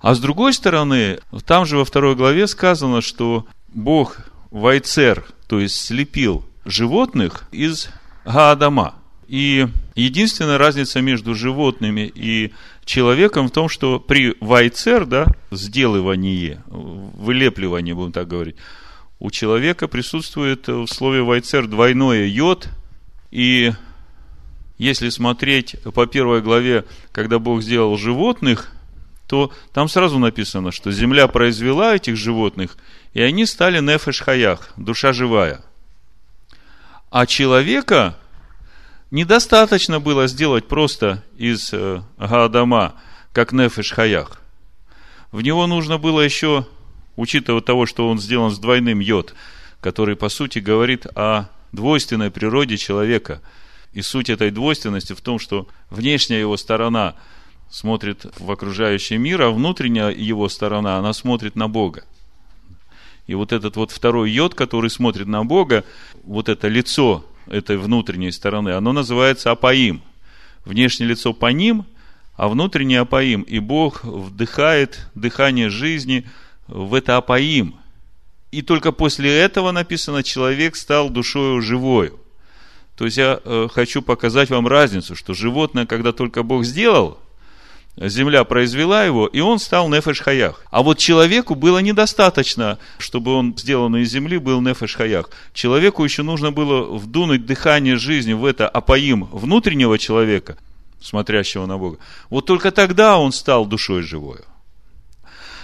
А с другой стороны, там же во второй главе сказано, что Бог вайцер, то есть слепил животных из Гаадама. И единственная разница между животными и человеком в том, что при вайцер, да, сделывании, вылепливании, будем так говорить, у человека присутствует в слове вайцер двойное йод, и если смотреть по первой главе, когда Бог сделал животных, то там сразу написано, что земля произвела этих животных, и они стали нефеш хаях, душа живая. А человека недостаточно было сделать просто из э, Гаадама, как нефеш хаях. В него нужно было еще, учитывая того, что он сделан с двойным йод, который, по сути, говорит о двойственной природе человека. И суть этой двойственности в том, что внешняя его сторона смотрит в окружающий мир, а внутренняя его сторона, она смотрит на Бога. И вот этот вот второй йод, который смотрит на Бога, вот это лицо этой внутренней стороны, оно называется апаим. Внешнее лицо по ним, а внутреннее апаим. И Бог вдыхает дыхание жизни в это апаим. И только после этого написано, человек стал душою живою. То есть я э, хочу показать вам разницу, что животное, когда только Бог сделал, земля произвела его, и он стал нефеш хаях. А вот человеку было недостаточно, чтобы он, сделанный из земли, был нефеш хаях. Человеку еще нужно было вдунуть дыхание жизни в это апоим внутреннего человека, смотрящего на Бога. Вот только тогда он стал душой живой.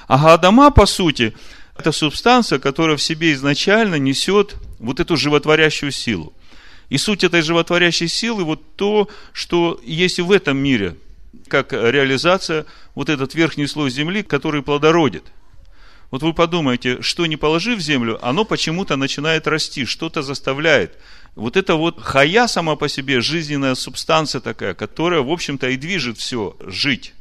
А Гадама, по сути, это субстанция, которая в себе изначально несет вот эту животворящую силу. И суть этой животворящей силы вот то, что есть в этом мире – как реализация вот этот верхний слой земли, который плодородит. Вот вы подумайте, что не положи в землю, оно почему-то начинает расти, что-то заставляет. Вот это вот хая сама по себе, жизненная субстанция такая, которая, в общем-то, и движет все жить.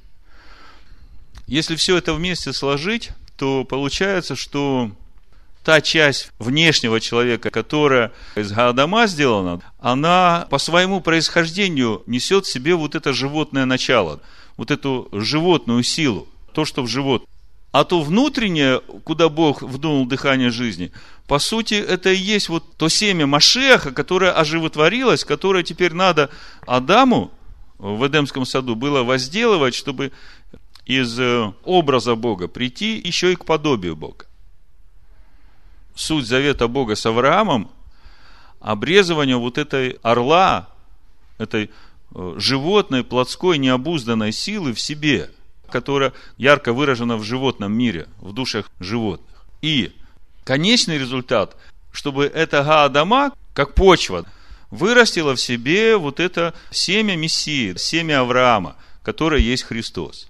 Если все это вместе сложить, то получается, что та часть внешнего человека, которая из Гаадама сделана, она по своему происхождению несет в себе вот это животное начало, вот эту животную силу, то, что в живот. А то внутреннее, куда Бог вдунул дыхание жизни, по сути, это и есть вот то семя Машеха, которое оживотворилось, которое теперь надо Адаму в Эдемском саду было возделывать, чтобы из э, образа Бога прийти еще и к подобию Бога суть завета Бога с Авраамом, обрезывание вот этой орла, этой э, животной, плотской, необузданной силы в себе, которая ярко выражена в животном мире, в душах животных. И конечный результат, чтобы эта Гаадама, как почва, вырастила в себе вот это семя Мессии, семя Авраама. которая есть Христос.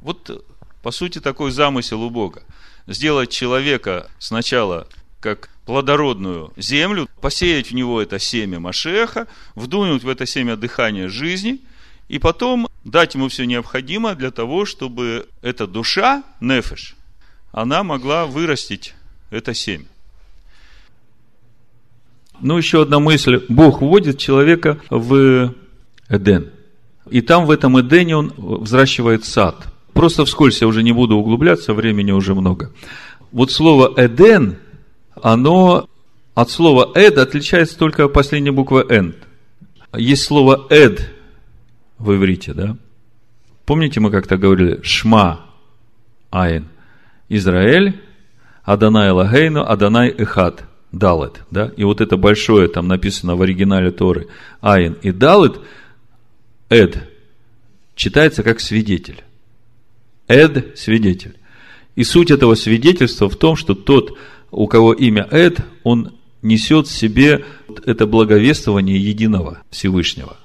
Вот, по сути, такой замысел у Бога. Сделать человека сначала как плодородную землю, посеять в него это семя Машеха, вдунуть в это семя дыхание жизни, и потом дать ему все необходимое для того, чтобы эта душа, нефеш, она могла вырастить это семя. Ну, еще одна мысль. Бог вводит человека в Эден. И там, в этом Эдене, он взращивает сад. Просто вскользь я уже не буду углубляться, времени уже много. Вот слово Эден, оно от слова Эд отличается только последняя буква Н. Есть слово Эд в иврите, да? Помните, мы как-то говорили Шма Айн. Израиль, Адонай Лагейну, Адонай Эхад, Далет, да? И вот это большое, там написано в оригинале Торы, Айн и Далет, Эд, читается как свидетель. Эд – свидетель. И суть этого свидетельства в том, что тот, у кого имя Эд, он несет в себе это благовествование единого Всевышнего.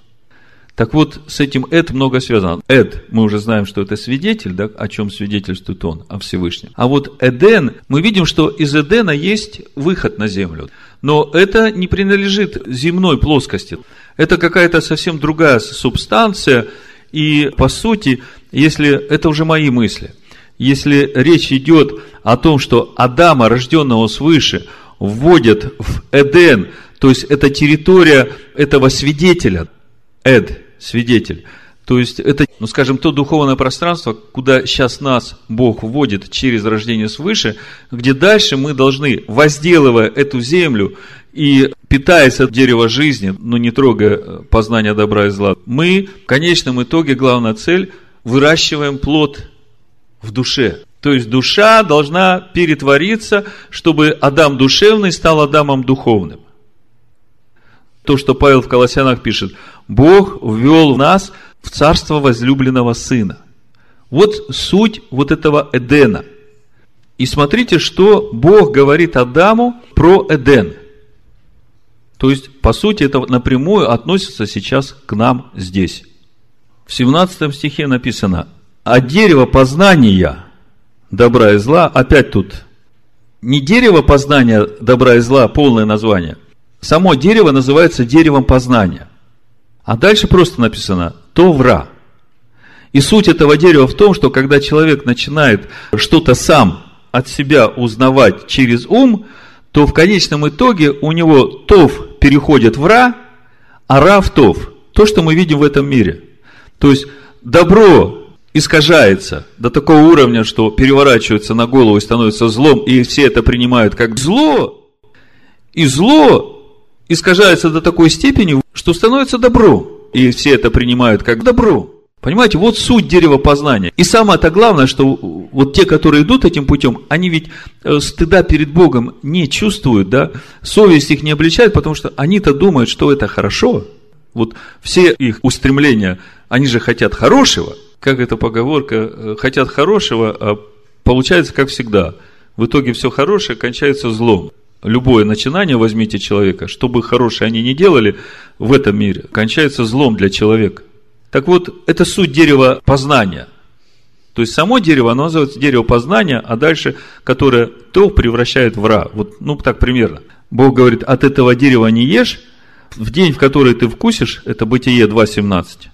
Так вот, с этим Эд много связано. Эд, мы уже знаем, что это свидетель, да, о чем свидетельствует он, о Всевышнем. А вот Эден, мы видим, что из Эдена есть выход на землю. Но это не принадлежит земной плоскости. Это какая-то совсем другая субстанция. И, по сути, если это уже мои мысли, если речь идет о том, что Адама, рожденного свыше, вводят в Эден, то есть это территория этого свидетеля, Эд, свидетель. То есть это, ну скажем, то духовное пространство, куда сейчас нас Бог вводит через рождение свыше, где дальше мы должны, возделывая эту землю и питаясь от дерева жизни, но не трогая э, познания добра и зла, мы в конечном итоге, главная цель, выращиваем плод в душе. То есть душа должна перетвориться, чтобы Адам душевный стал Адамом духовным. То, что Павел в Колоссянах пишет, Бог ввел нас в царство возлюбленного Сына. Вот суть вот этого Эдена. И смотрите, что Бог говорит Адаму про Эден. То есть, по сути, это напрямую относится сейчас к нам здесь. В 17 стихе написано, а дерево познания добра и зла, опять тут, не дерево познания добра и зла, полное название – Само дерево называется деревом познания. А дальше просто написано «товра». И суть этого дерева в том, что когда человек начинает что-то сам от себя узнавать через ум, то в конечном итоге у него тов переходит в ра, а ра в тов. То, что мы видим в этом мире. То есть добро искажается до такого уровня, что переворачивается на голову и становится злом, и все это принимают как зло. И зло искажается до такой степени, что становится добро. И все это принимают как добро. Понимаете, вот суть дерева познания. И самое-то главное, что вот те, которые идут этим путем, они ведь э, стыда перед Богом не чувствуют, да, совесть их не обличает, потому что они-то думают, что это хорошо. Вот все их устремления, они же хотят хорошего, как эта поговорка, э, хотят хорошего, а получается как всегда. В итоге все хорошее кончается злом любое начинание возьмите человека, чтобы хорошее они не делали в этом мире, кончается злом для человека. Так вот, это суть дерева познания. То есть само дерево, оно называется дерево познания, а дальше, которое то превращает в ра. Вот, ну, так примерно. Бог говорит, от этого дерева не ешь, в день, в который ты вкусишь, это Бытие 2.17,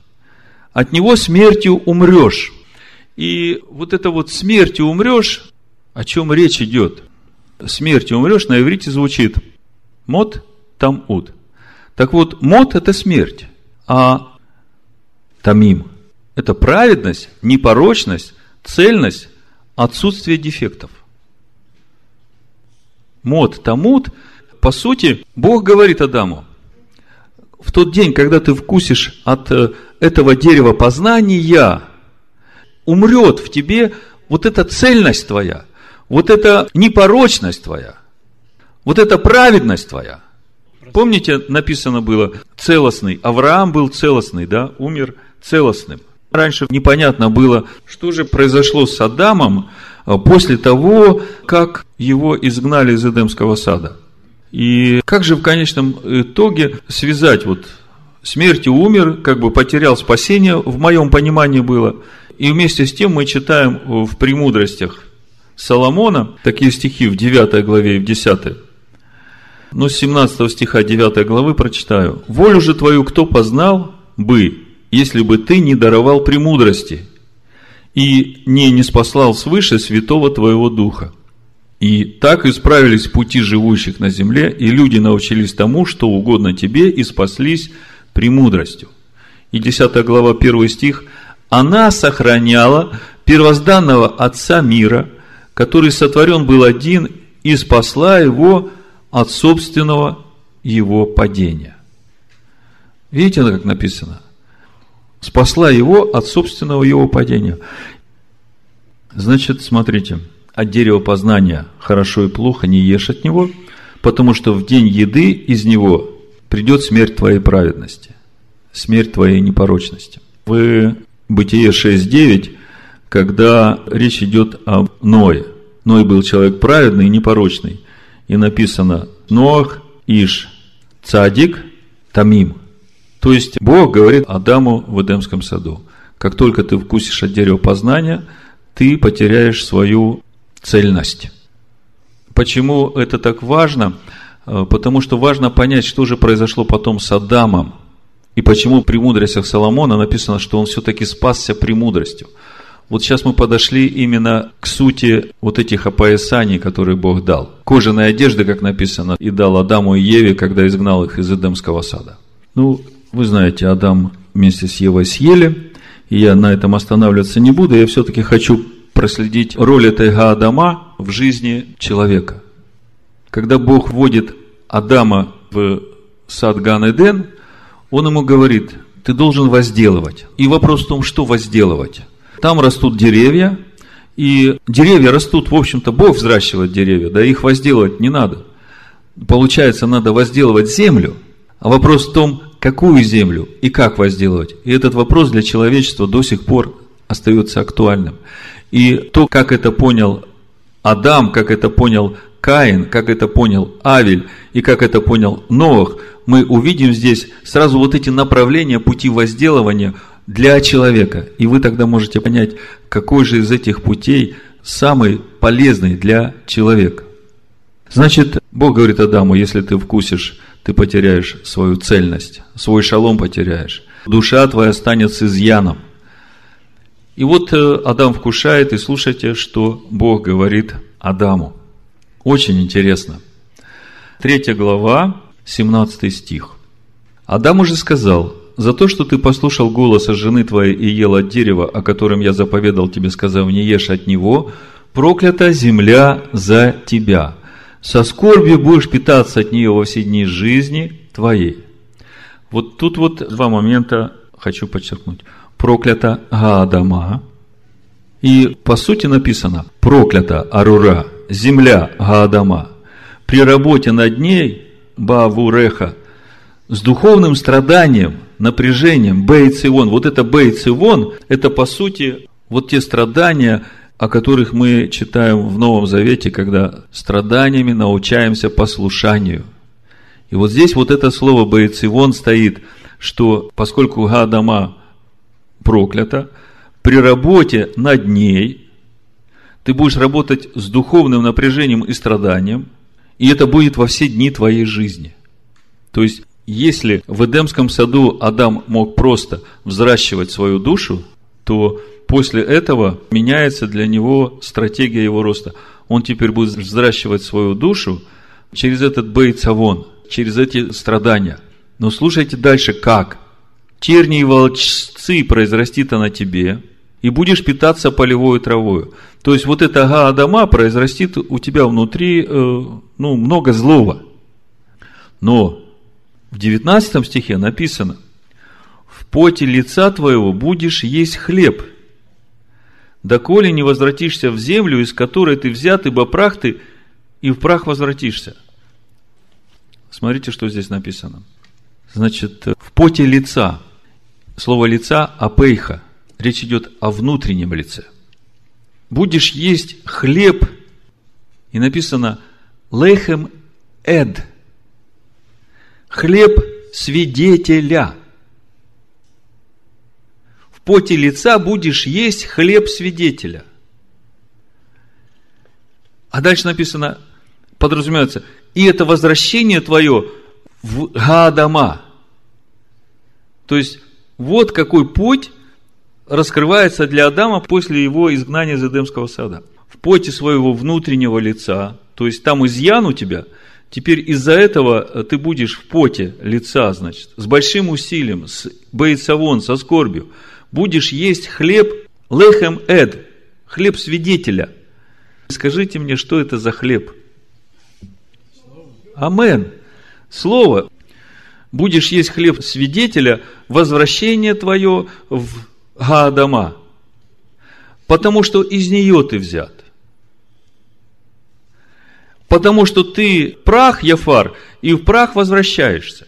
от него смертью умрешь. И вот это вот смертью умрешь, о чем речь идет? смертью умрешь, на иврите звучит мот там уд. Так вот, мот – это смерть, а тамим – это праведность, непорочность, цельность, отсутствие дефектов. Мот, тамут, по сути, Бог говорит Адаму, в тот день, когда ты вкусишь от э, этого дерева познания, умрет в тебе вот эта цельность твоя – вот эта непорочность твоя, вот эта праведность твоя. Помните, написано было целостный. Авраам был целостный, да, умер целостным. Раньше непонятно было, что же произошло с Адамом а, после того, как его изгнали из Эдемского сада. И как же в конечном итоге связать вот смертью умер, как бы потерял спасение, в моем понимании было. И вместе с тем мы читаем в «Премудростях» Соломона, такие стихи в 9 главе и в 10. Ну, с 17 стиха 9 главы прочитаю. «Волю же твою кто познал бы, если бы ты не даровал премудрости и не, не спаслал свыше святого твоего духа? И так исправились пути живущих на земле, и люди научились тому, что угодно тебе, и спаслись премудростью». И 10 глава, 1 стих. «Она сохраняла первозданного Отца мира, который сотворен был один, и спасла его от собственного его падения». Видите, как написано? Спасла его от собственного его падения. Значит, смотрите – от дерева познания хорошо и плохо не ешь от него, потому что в день еды из него придет смерть твоей праведности, смерть твоей непорочности. В Бытие 6.9, когда речь идет о Ное. Ной был человек праведный и непорочный. И написано Ноах, Иш, Цадик, Тамим. То есть Бог говорит Адаму в Эдемском саду. Как только ты вкусишь от дерева познания, ты потеряешь свою цельность. Почему это так важно? Э, потому что важно понять, что же произошло потом с Адамом. И почему при мудростях Соломона написано, что он все-таки спасся премудростью. Вот сейчас мы подошли именно к сути вот этих опоясаний, которые Бог дал. Кожаные одежды, как написано, и дал Адаму и Еве, когда изгнал их из Эдемского сада. Ну, вы знаете, Адам вместе с Евой съели, и я на этом останавливаться не буду, я все-таки хочу проследить роль этой Гаадама в жизни человека. Когда Бог вводит Адама в сад Ган-Эден, он ему говорит, ты должен возделывать. И вопрос в том, что возделывать. Там растут деревья, и деревья растут, в общем-то, Бог взращивает деревья, да их возделывать не надо. Получается, надо возделывать землю, а вопрос в том, какую землю и как возделывать. И этот вопрос для человечества до сих пор остается актуальным. И то, как это понял Адам, как это понял Каин, как это понял Авель и как это понял Новых, мы увидим здесь сразу вот эти направления пути возделывания для человека. И вы тогда можете понять, какой же из этих путей самый полезный для человека. Значит, Бог говорит Адаму, если ты вкусишь, ты потеряешь свою цельность, свой шалом потеряешь. Душа твоя станет с изъяном. И вот э, Адам вкушает, и слушайте, что Бог говорит Адаму. Очень интересно. Третья глава, 17 стих. Адам уже сказал, за то, что ты послушал голоса жены твоей и ел от дерева, о котором я заповедал тебе, сказав, не ешь от него, проклята земля за тебя. Со скорбью будешь питаться от нее во все дни жизни твоей. Вот тут вот два момента хочу подчеркнуть проклята Гаадама. И по сути написано, проклята Арура, земля Гаадама. При работе над ней, Бавуреха, с духовным страданием, напряжением, Бейцивон. Вот это Бейцивон, это по сути вот те страдания, о которых мы читаем в Новом Завете, когда страданиями научаемся послушанию. И вот здесь вот это слово Бейцивон стоит, что поскольку Гадама проклята, при работе над ней ты будешь работать с духовным напряжением и страданием, и это будет во все дни твоей жизни. То есть, если в Эдемском саду Адам мог просто взращивать свою душу, то после этого меняется для него стратегия его роста. Он теперь будет взращивать свою душу через этот бейцавон, через эти страдания. Но слушайте дальше, как – тернии и волчцы произрастит она тебе, и будешь питаться полевой травою. То есть, вот эта га произрастит у тебя внутри, э, ну, много злого. Но в 19 стихе написано, в поте лица твоего будешь есть хлеб, доколе не возвратишься в землю, из которой ты взят, ибо прах ты, и в прах возвратишься. Смотрите, что здесь написано. Значит, в поте лица – слово лица апейха. Речь идет о внутреннем лице. Будешь есть хлеб, и написано лехем эд. Хлеб свидетеля. поте лица будешь есть хлеб свидетеля. А дальше написано, подразумевается, и это возвращение твое в Гаадама. То есть, вот какой путь раскрывается для Адама после его изгнания из Эдемского сада. В поте своего внутреннего лица, то есть там изъян у тебя, теперь из-за этого ты будешь в поте лица, значит, с большим усилием, с бейцавон, со скорбью, будешь есть хлеб лехем эд, хлеб свидетеля. Скажите мне, что это за хлеб? Амен. Слово. Будешь есть хлеб свидетеля, возвращение твое в Гаадама. Потому что из нее ты взят. Потому что ты прах, Яфар, и в прах возвращаешься.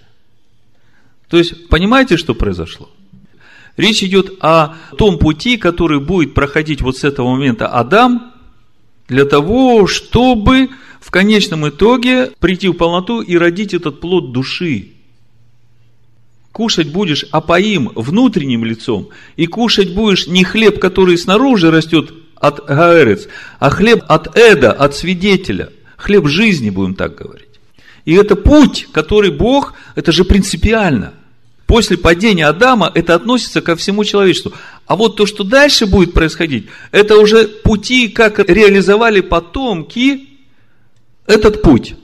То есть, понимаете, что произошло? Речь идет о том пути, который будет проходить вот с этого момента Адам, для того, чтобы в конечном итоге прийти в полноту и родить этот плод души кушать будешь апоим внутренним лицом, и кушать будешь не хлеб, который снаружи растет от Гаэрец, а хлеб от Эда, от свидетеля. Хлеб жизни, будем так говорить. И это путь, который Бог, это же принципиально. После падения Адама это относится ко всему человечеству. А вот то, что дальше будет происходить, это уже пути, как реализовали потомки этот путь.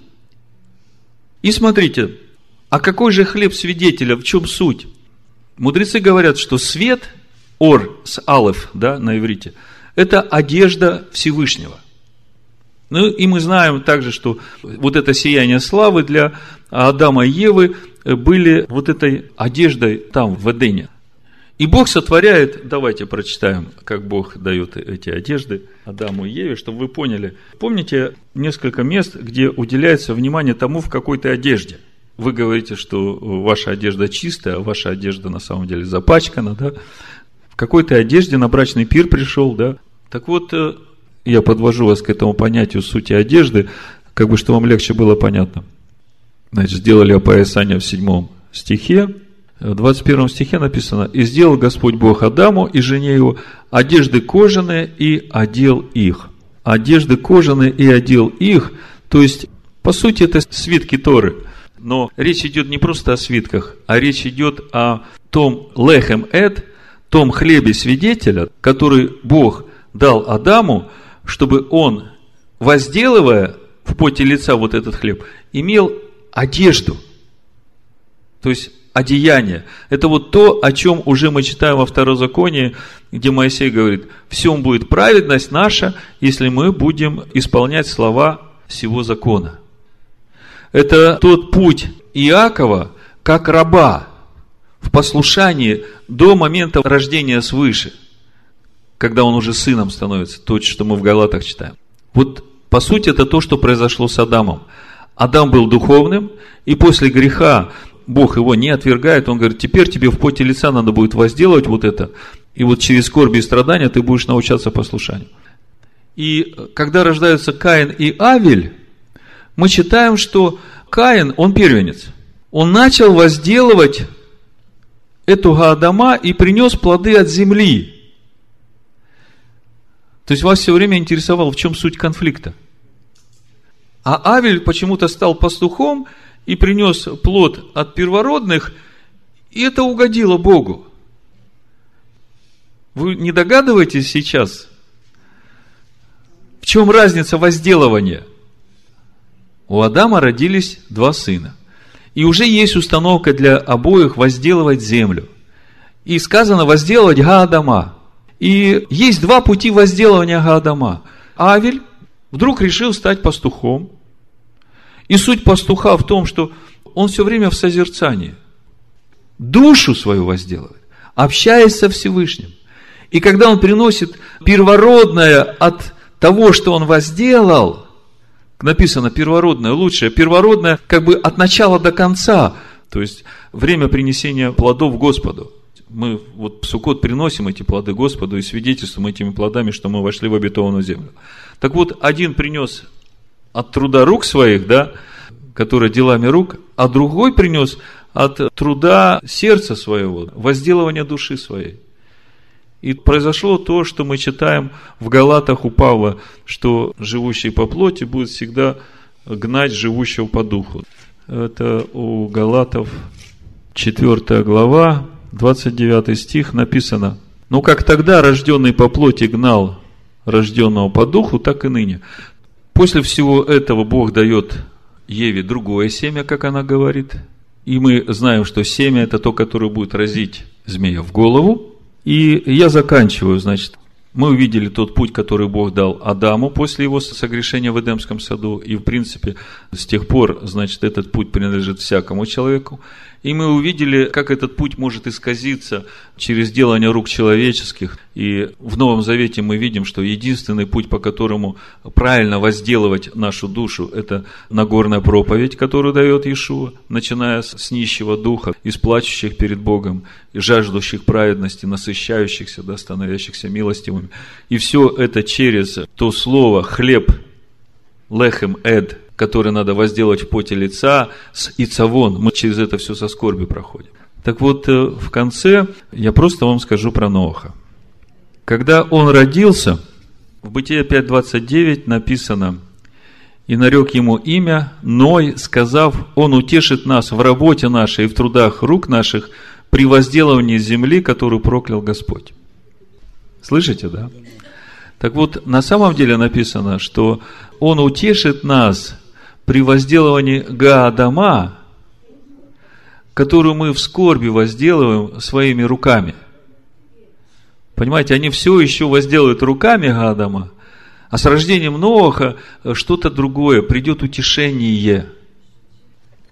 И смотрите, а какой же хлеб свидетеля? В чем суть? Мудрецы говорят, что свет, ор с алев, да, на иврите, это одежда Всевышнего. Ну и мы знаем также, что вот это сияние славы для Адама и Евы были вот этой одеждой там, в Эдене. И Бог сотворяет, давайте прочитаем, как Бог дает эти одежды Адаму и Еве, чтобы вы поняли. Помните несколько мест, где уделяется внимание тому, в какой то одежде – вы говорите, что ваша одежда чистая, а ваша одежда на самом деле запачкана, да? В какой-то одежде на брачный пир пришел, да? Так вот, э, я подвожу вас к этому понятию сути одежды, как бы, что вам легче было понятно. Значит, сделали опоясание в седьмом стихе, в 21 стихе написано, «И сделал Господь Бог Адаму и жене его одежды кожаные и одел их». Одежды кожаные и одел их, то есть, по сути, это свитки Торы – но речь идет не просто о свитках, а речь идет о том лехем эд, том хлебе свидетеля, который Бог дал Адаму, чтобы он, возделывая в поте лица вот этот хлеб, имел одежду. То есть одеяние. Это вот то, о чем уже мы читаем во второзаконии, где Моисей говорит, всем будет праведность наша, если мы будем исполнять слова всего закона. Это тот путь Иакова, как раба, в послушании до момента рождения свыше, когда он уже сыном становится, то, что мы в Галатах читаем. Вот, по сути, это то, что произошло с Адамом. Адам был духовным, и после греха Бог его не отвергает, он говорит, теперь тебе в поте лица надо будет возделывать вот это, и вот через скорби и страдания ты будешь научаться послушанию. И когда рождаются Каин и Авель, мы читаем, что Каин, он первенец. Он начал возделывать эту Гаадама и принес плоды от земли. То есть вас все время интересовало, в чем суть конфликта. А Авель почему-то стал пастухом и принес плод от первородных, и это угодило Богу. Вы не догадываетесь сейчас, в чем разница возделывания – у Адама родились два сына. И уже есть установка для обоих возделывать землю. И сказано возделывать Гаадама. И есть два пути возделывания Гаадама. Авель вдруг решил стать пастухом. И суть пастуха в том, что он все время в созерцании. Душу свою возделывает, общаясь со Всевышним. И когда он приносит первородное от того, что он возделал – написано первородное, лучшее, первородное как бы от начала до конца, то есть время принесения плодов Господу. Мы вот в Суккот приносим эти плоды Господу и свидетельствуем этими плодами, что мы вошли в обетованную землю. Так вот, один принес от труда рук своих, да, который делами рук, а другой принес от труда сердца своего, возделывания души своей. И произошло то, что мы читаем в Галатах у Павла, что живущий по плоти будет всегда гнать живущего по духу. Это у Галатов 4 глава, 29 стих написано. Ну, как тогда рожденный по плоти гнал рожденного по духу, так и ныне. После всего этого Бог дает Еве другое семя, как она говорит. И мы знаем, что семя это то, которое будет разить змея в голову. И я заканчиваю, значит, мы увидели тот путь, который Бог дал Адаму после его согрешения в Эдемском саду. И, в принципе, с тех пор, значит, этот путь принадлежит всякому человеку. И мы увидели, как этот путь может исказиться через делание рук человеческих. И в Новом Завете мы видим, что единственный путь, по которому правильно возделывать нашу душу, это Нагорная проповедь, которую дает Иешуа, начиная с нищего духа, из плачущих перед Богом, и жаждущих праведности, насыщающихся, да, становящихся милостивыми. И все это через то слово «хлеб», «лехем эд», который надо возделать в поте лица, с ицавон. Мы через это все со скорби проходим. Так вот, э, в конце я просто вам скажу про Ноха. Когда он родился, в Бытие 5.29 написано, «И нарек ему имя Ной, сказав, он утешит нас в работе нашей и в трудах рук наших при возделывании земли, которую проклял Господь». Слышите, да? Так вот, на самом деле написано, что он утешит нас при возделывании Гаадама, которую мы в скорби возделываем своими руками. Понимаете, они все еще возделывают руками Гаадама, а с рождением Ноаха что-то другое, придет утешение.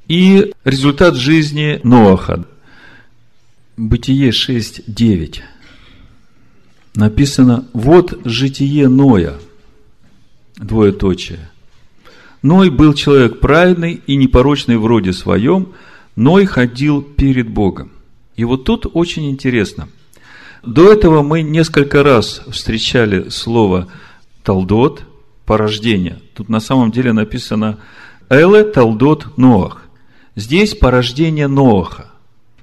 И результат жизни Ноаха. Бытие 6.9. Написано, вот житие Ноя, двоеточие. Ной был человек праведный и непорочный в роде своем, Ной ходил перед Богом. И вот тут очень интересно. До этого мы несколько раз встречали слово «талдот», порождение. Тут на самом деле написано «эле талдот Ноах». Здесь порождение Ноаха.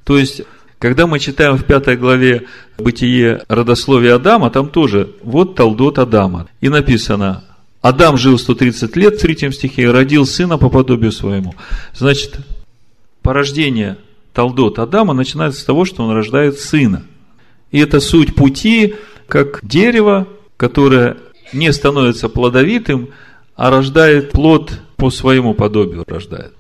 То есть, когда мы читаем в пятой главе бытие родословия Адама, там тоже вот талдот Адама. И написано Адам жил 130 лет в третьем стихе и родил сына по подобию своему. Значит, порождение Талдот Адама начинается с того, что он рождает сына. И это суть пути, как дерево, которое не становится плодовитым, а рождает плод по своему подобию рождает.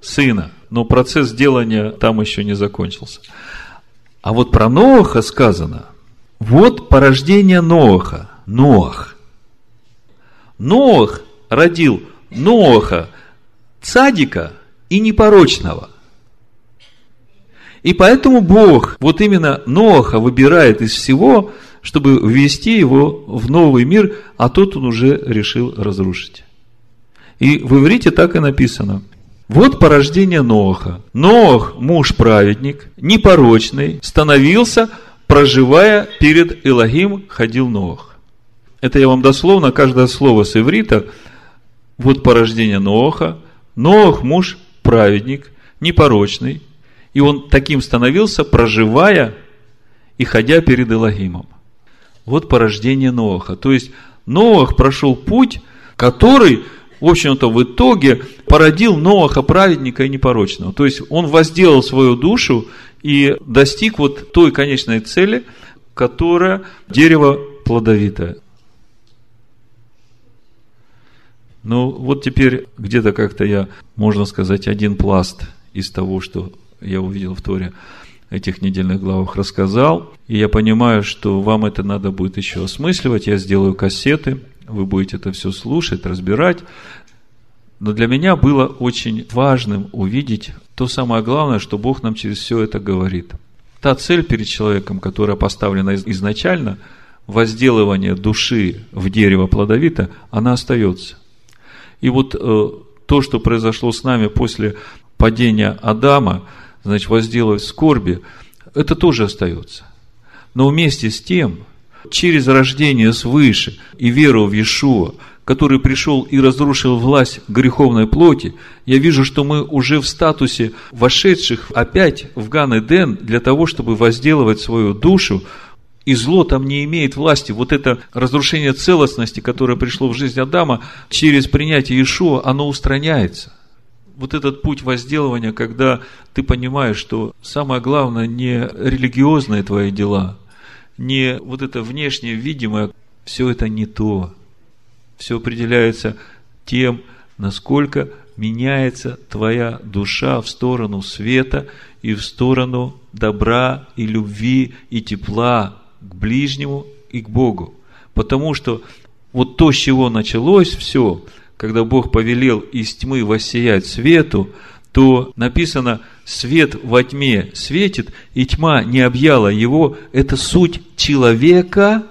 Сына. Но процесс делания там еще не закончился. А вот про Ноаха сказано, вот порождение Ноаха, Ноах – Ноах родил Ноаха, цадика и непорочного. И поэтому Бог вот именно Ноаха выбирает из всего, чтобы ввести его в новый мир, а тот он уже решил разрушить. И в иврите так и написано. Вот порождение Ноаха. Ноах, муж праведник, непорочный, становился, проживая перед Элогим, ходил Ноах. Это я вам дословно, каждое слово с иврита. Вот порождение Ноаха. Ноах муж праведник, непорочный. И он таким становился, проживая и ходя перед Элогимом. Вот порождение Ноаха. То есть, Ноах прошел путь, который, в общем-то, в итоге породил Ноаха праведника и непорочного. То есть, он возделал свою душу и достиг вот той конечной цели, которая дерево плодовитое. Ну, вот теперь где-то как-то я, можно сказать, один пласт из того, что я увидел в Торе, этих недельных главах рассказал. И я понимаю, что вам это надо будет еще осмысливать. Я сделаю кассеты, вы будете это все слушать, разбирать. Но для меня было очень важным увидеть то самое главное, что Бог нам через все это говорит. Та цель перед человеком, которая поставлена изначально, возделывание души в дерево плодовито, она остается – и вот э, то, что произошло с нами после падения Адама, значит, возделывать скорби, это тоже остается. Но вместе с тем, через рождение свыше и веру в Иешуа, который пришел и разрушил власть греховной плоти, я вижу, что мы уже в статусе вошедших опять в Ган-Эден для того, чтобы возделывать свою душу и зло там не имеет власти. Вот это разрушение целостности, которое пришло в жизнь Адама, через принятие Иешуа, оно устраняется. Вот этот путь возделывания, когда ты понимаешь, что самое главное не религиозные твои дела, не вот это внешнее видимое, все это не то. Все определяется тем, насколько меняется твоя душа в сторону света и в сторону добра и любви и тепла к ближнему и к Богу. Потому что вот то, с чего началось все, когда Бог повелел из тьмы воссиять свету, то написано, свет во тьме светит, и тьма не объяла его. Это суть человека,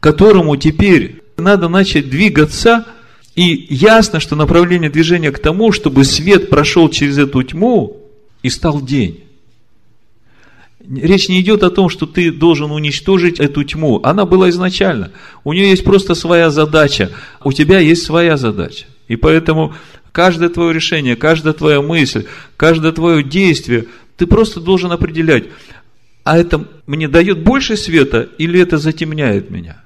которому теперь надо начать двигаться, и ясно, что направление движения к тому, чтобы свет прошел через эту тьму и стал день. Речь не идет о том, что ты должен уничтожить эту тьму. Она была изначально. У нее есть просто своя задача. У тебя есть своя задача. И поэтому каждое твое решение, каждая твоя мысль, каждое твое действие, ты просто должен определять, а это мне дает больше света или это затемняет меня?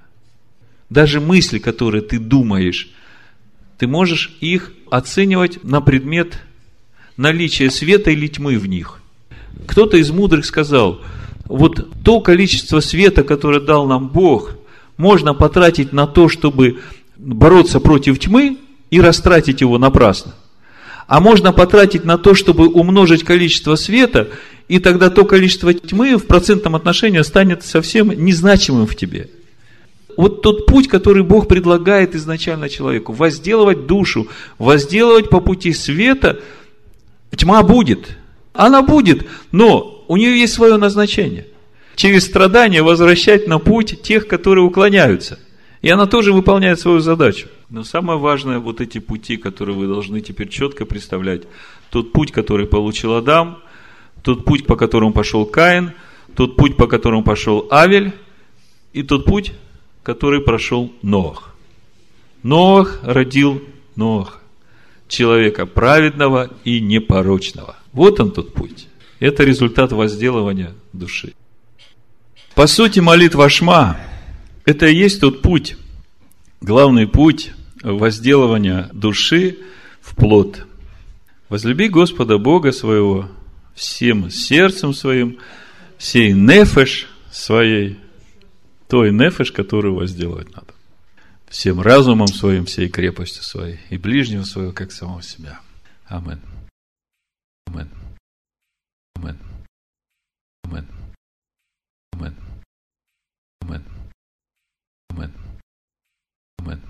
Даже мысли, которые ты думаешь, ты можешь их оценивать на предмет наличия света или тьмы в них – кто-то из мудрых сказал, вот то количество света, которое дал нам Бог, можно потратить на то, чтобы бороться против тьмы и растратить его напрасно. А можно потратить на то, чтобы умножить количество света, и тогда то количество тьмы в процентном отношении станет совсем незначимым в тебе. Вот тот путь, который Бог предлагает изначально человеку, возделывать душу, возделывать по пути света, тьма будет – она будет, но у нее есть свое назначение. Через страдания возвращать на путь тех, которые уклоняются. И она тоже выполняет свою задачу. Но самое важное, вот эти пути, которые вы должны теперь четко представлять. Тот путь, который получил Адам, тот путь, по которому пошел Каин, тот путь, по которому пошел Авель, и тот путь, который прошел Ноах. Ноах родил Ноаха, человека праведного и непорочного. Вот он тот путь. Это результат возделывания души. По сути, молитва Шма – это и есть тот путь, главный путь возделывания души в плод. Возлюби Господа Бога своего всем сердцем своим, всей нефеш своей, той нефеш, которую возделывать надо. Всем разумом своим, всей крепостью своей, и ближнего своего, как самого себя. Аминь. woman woman woman woman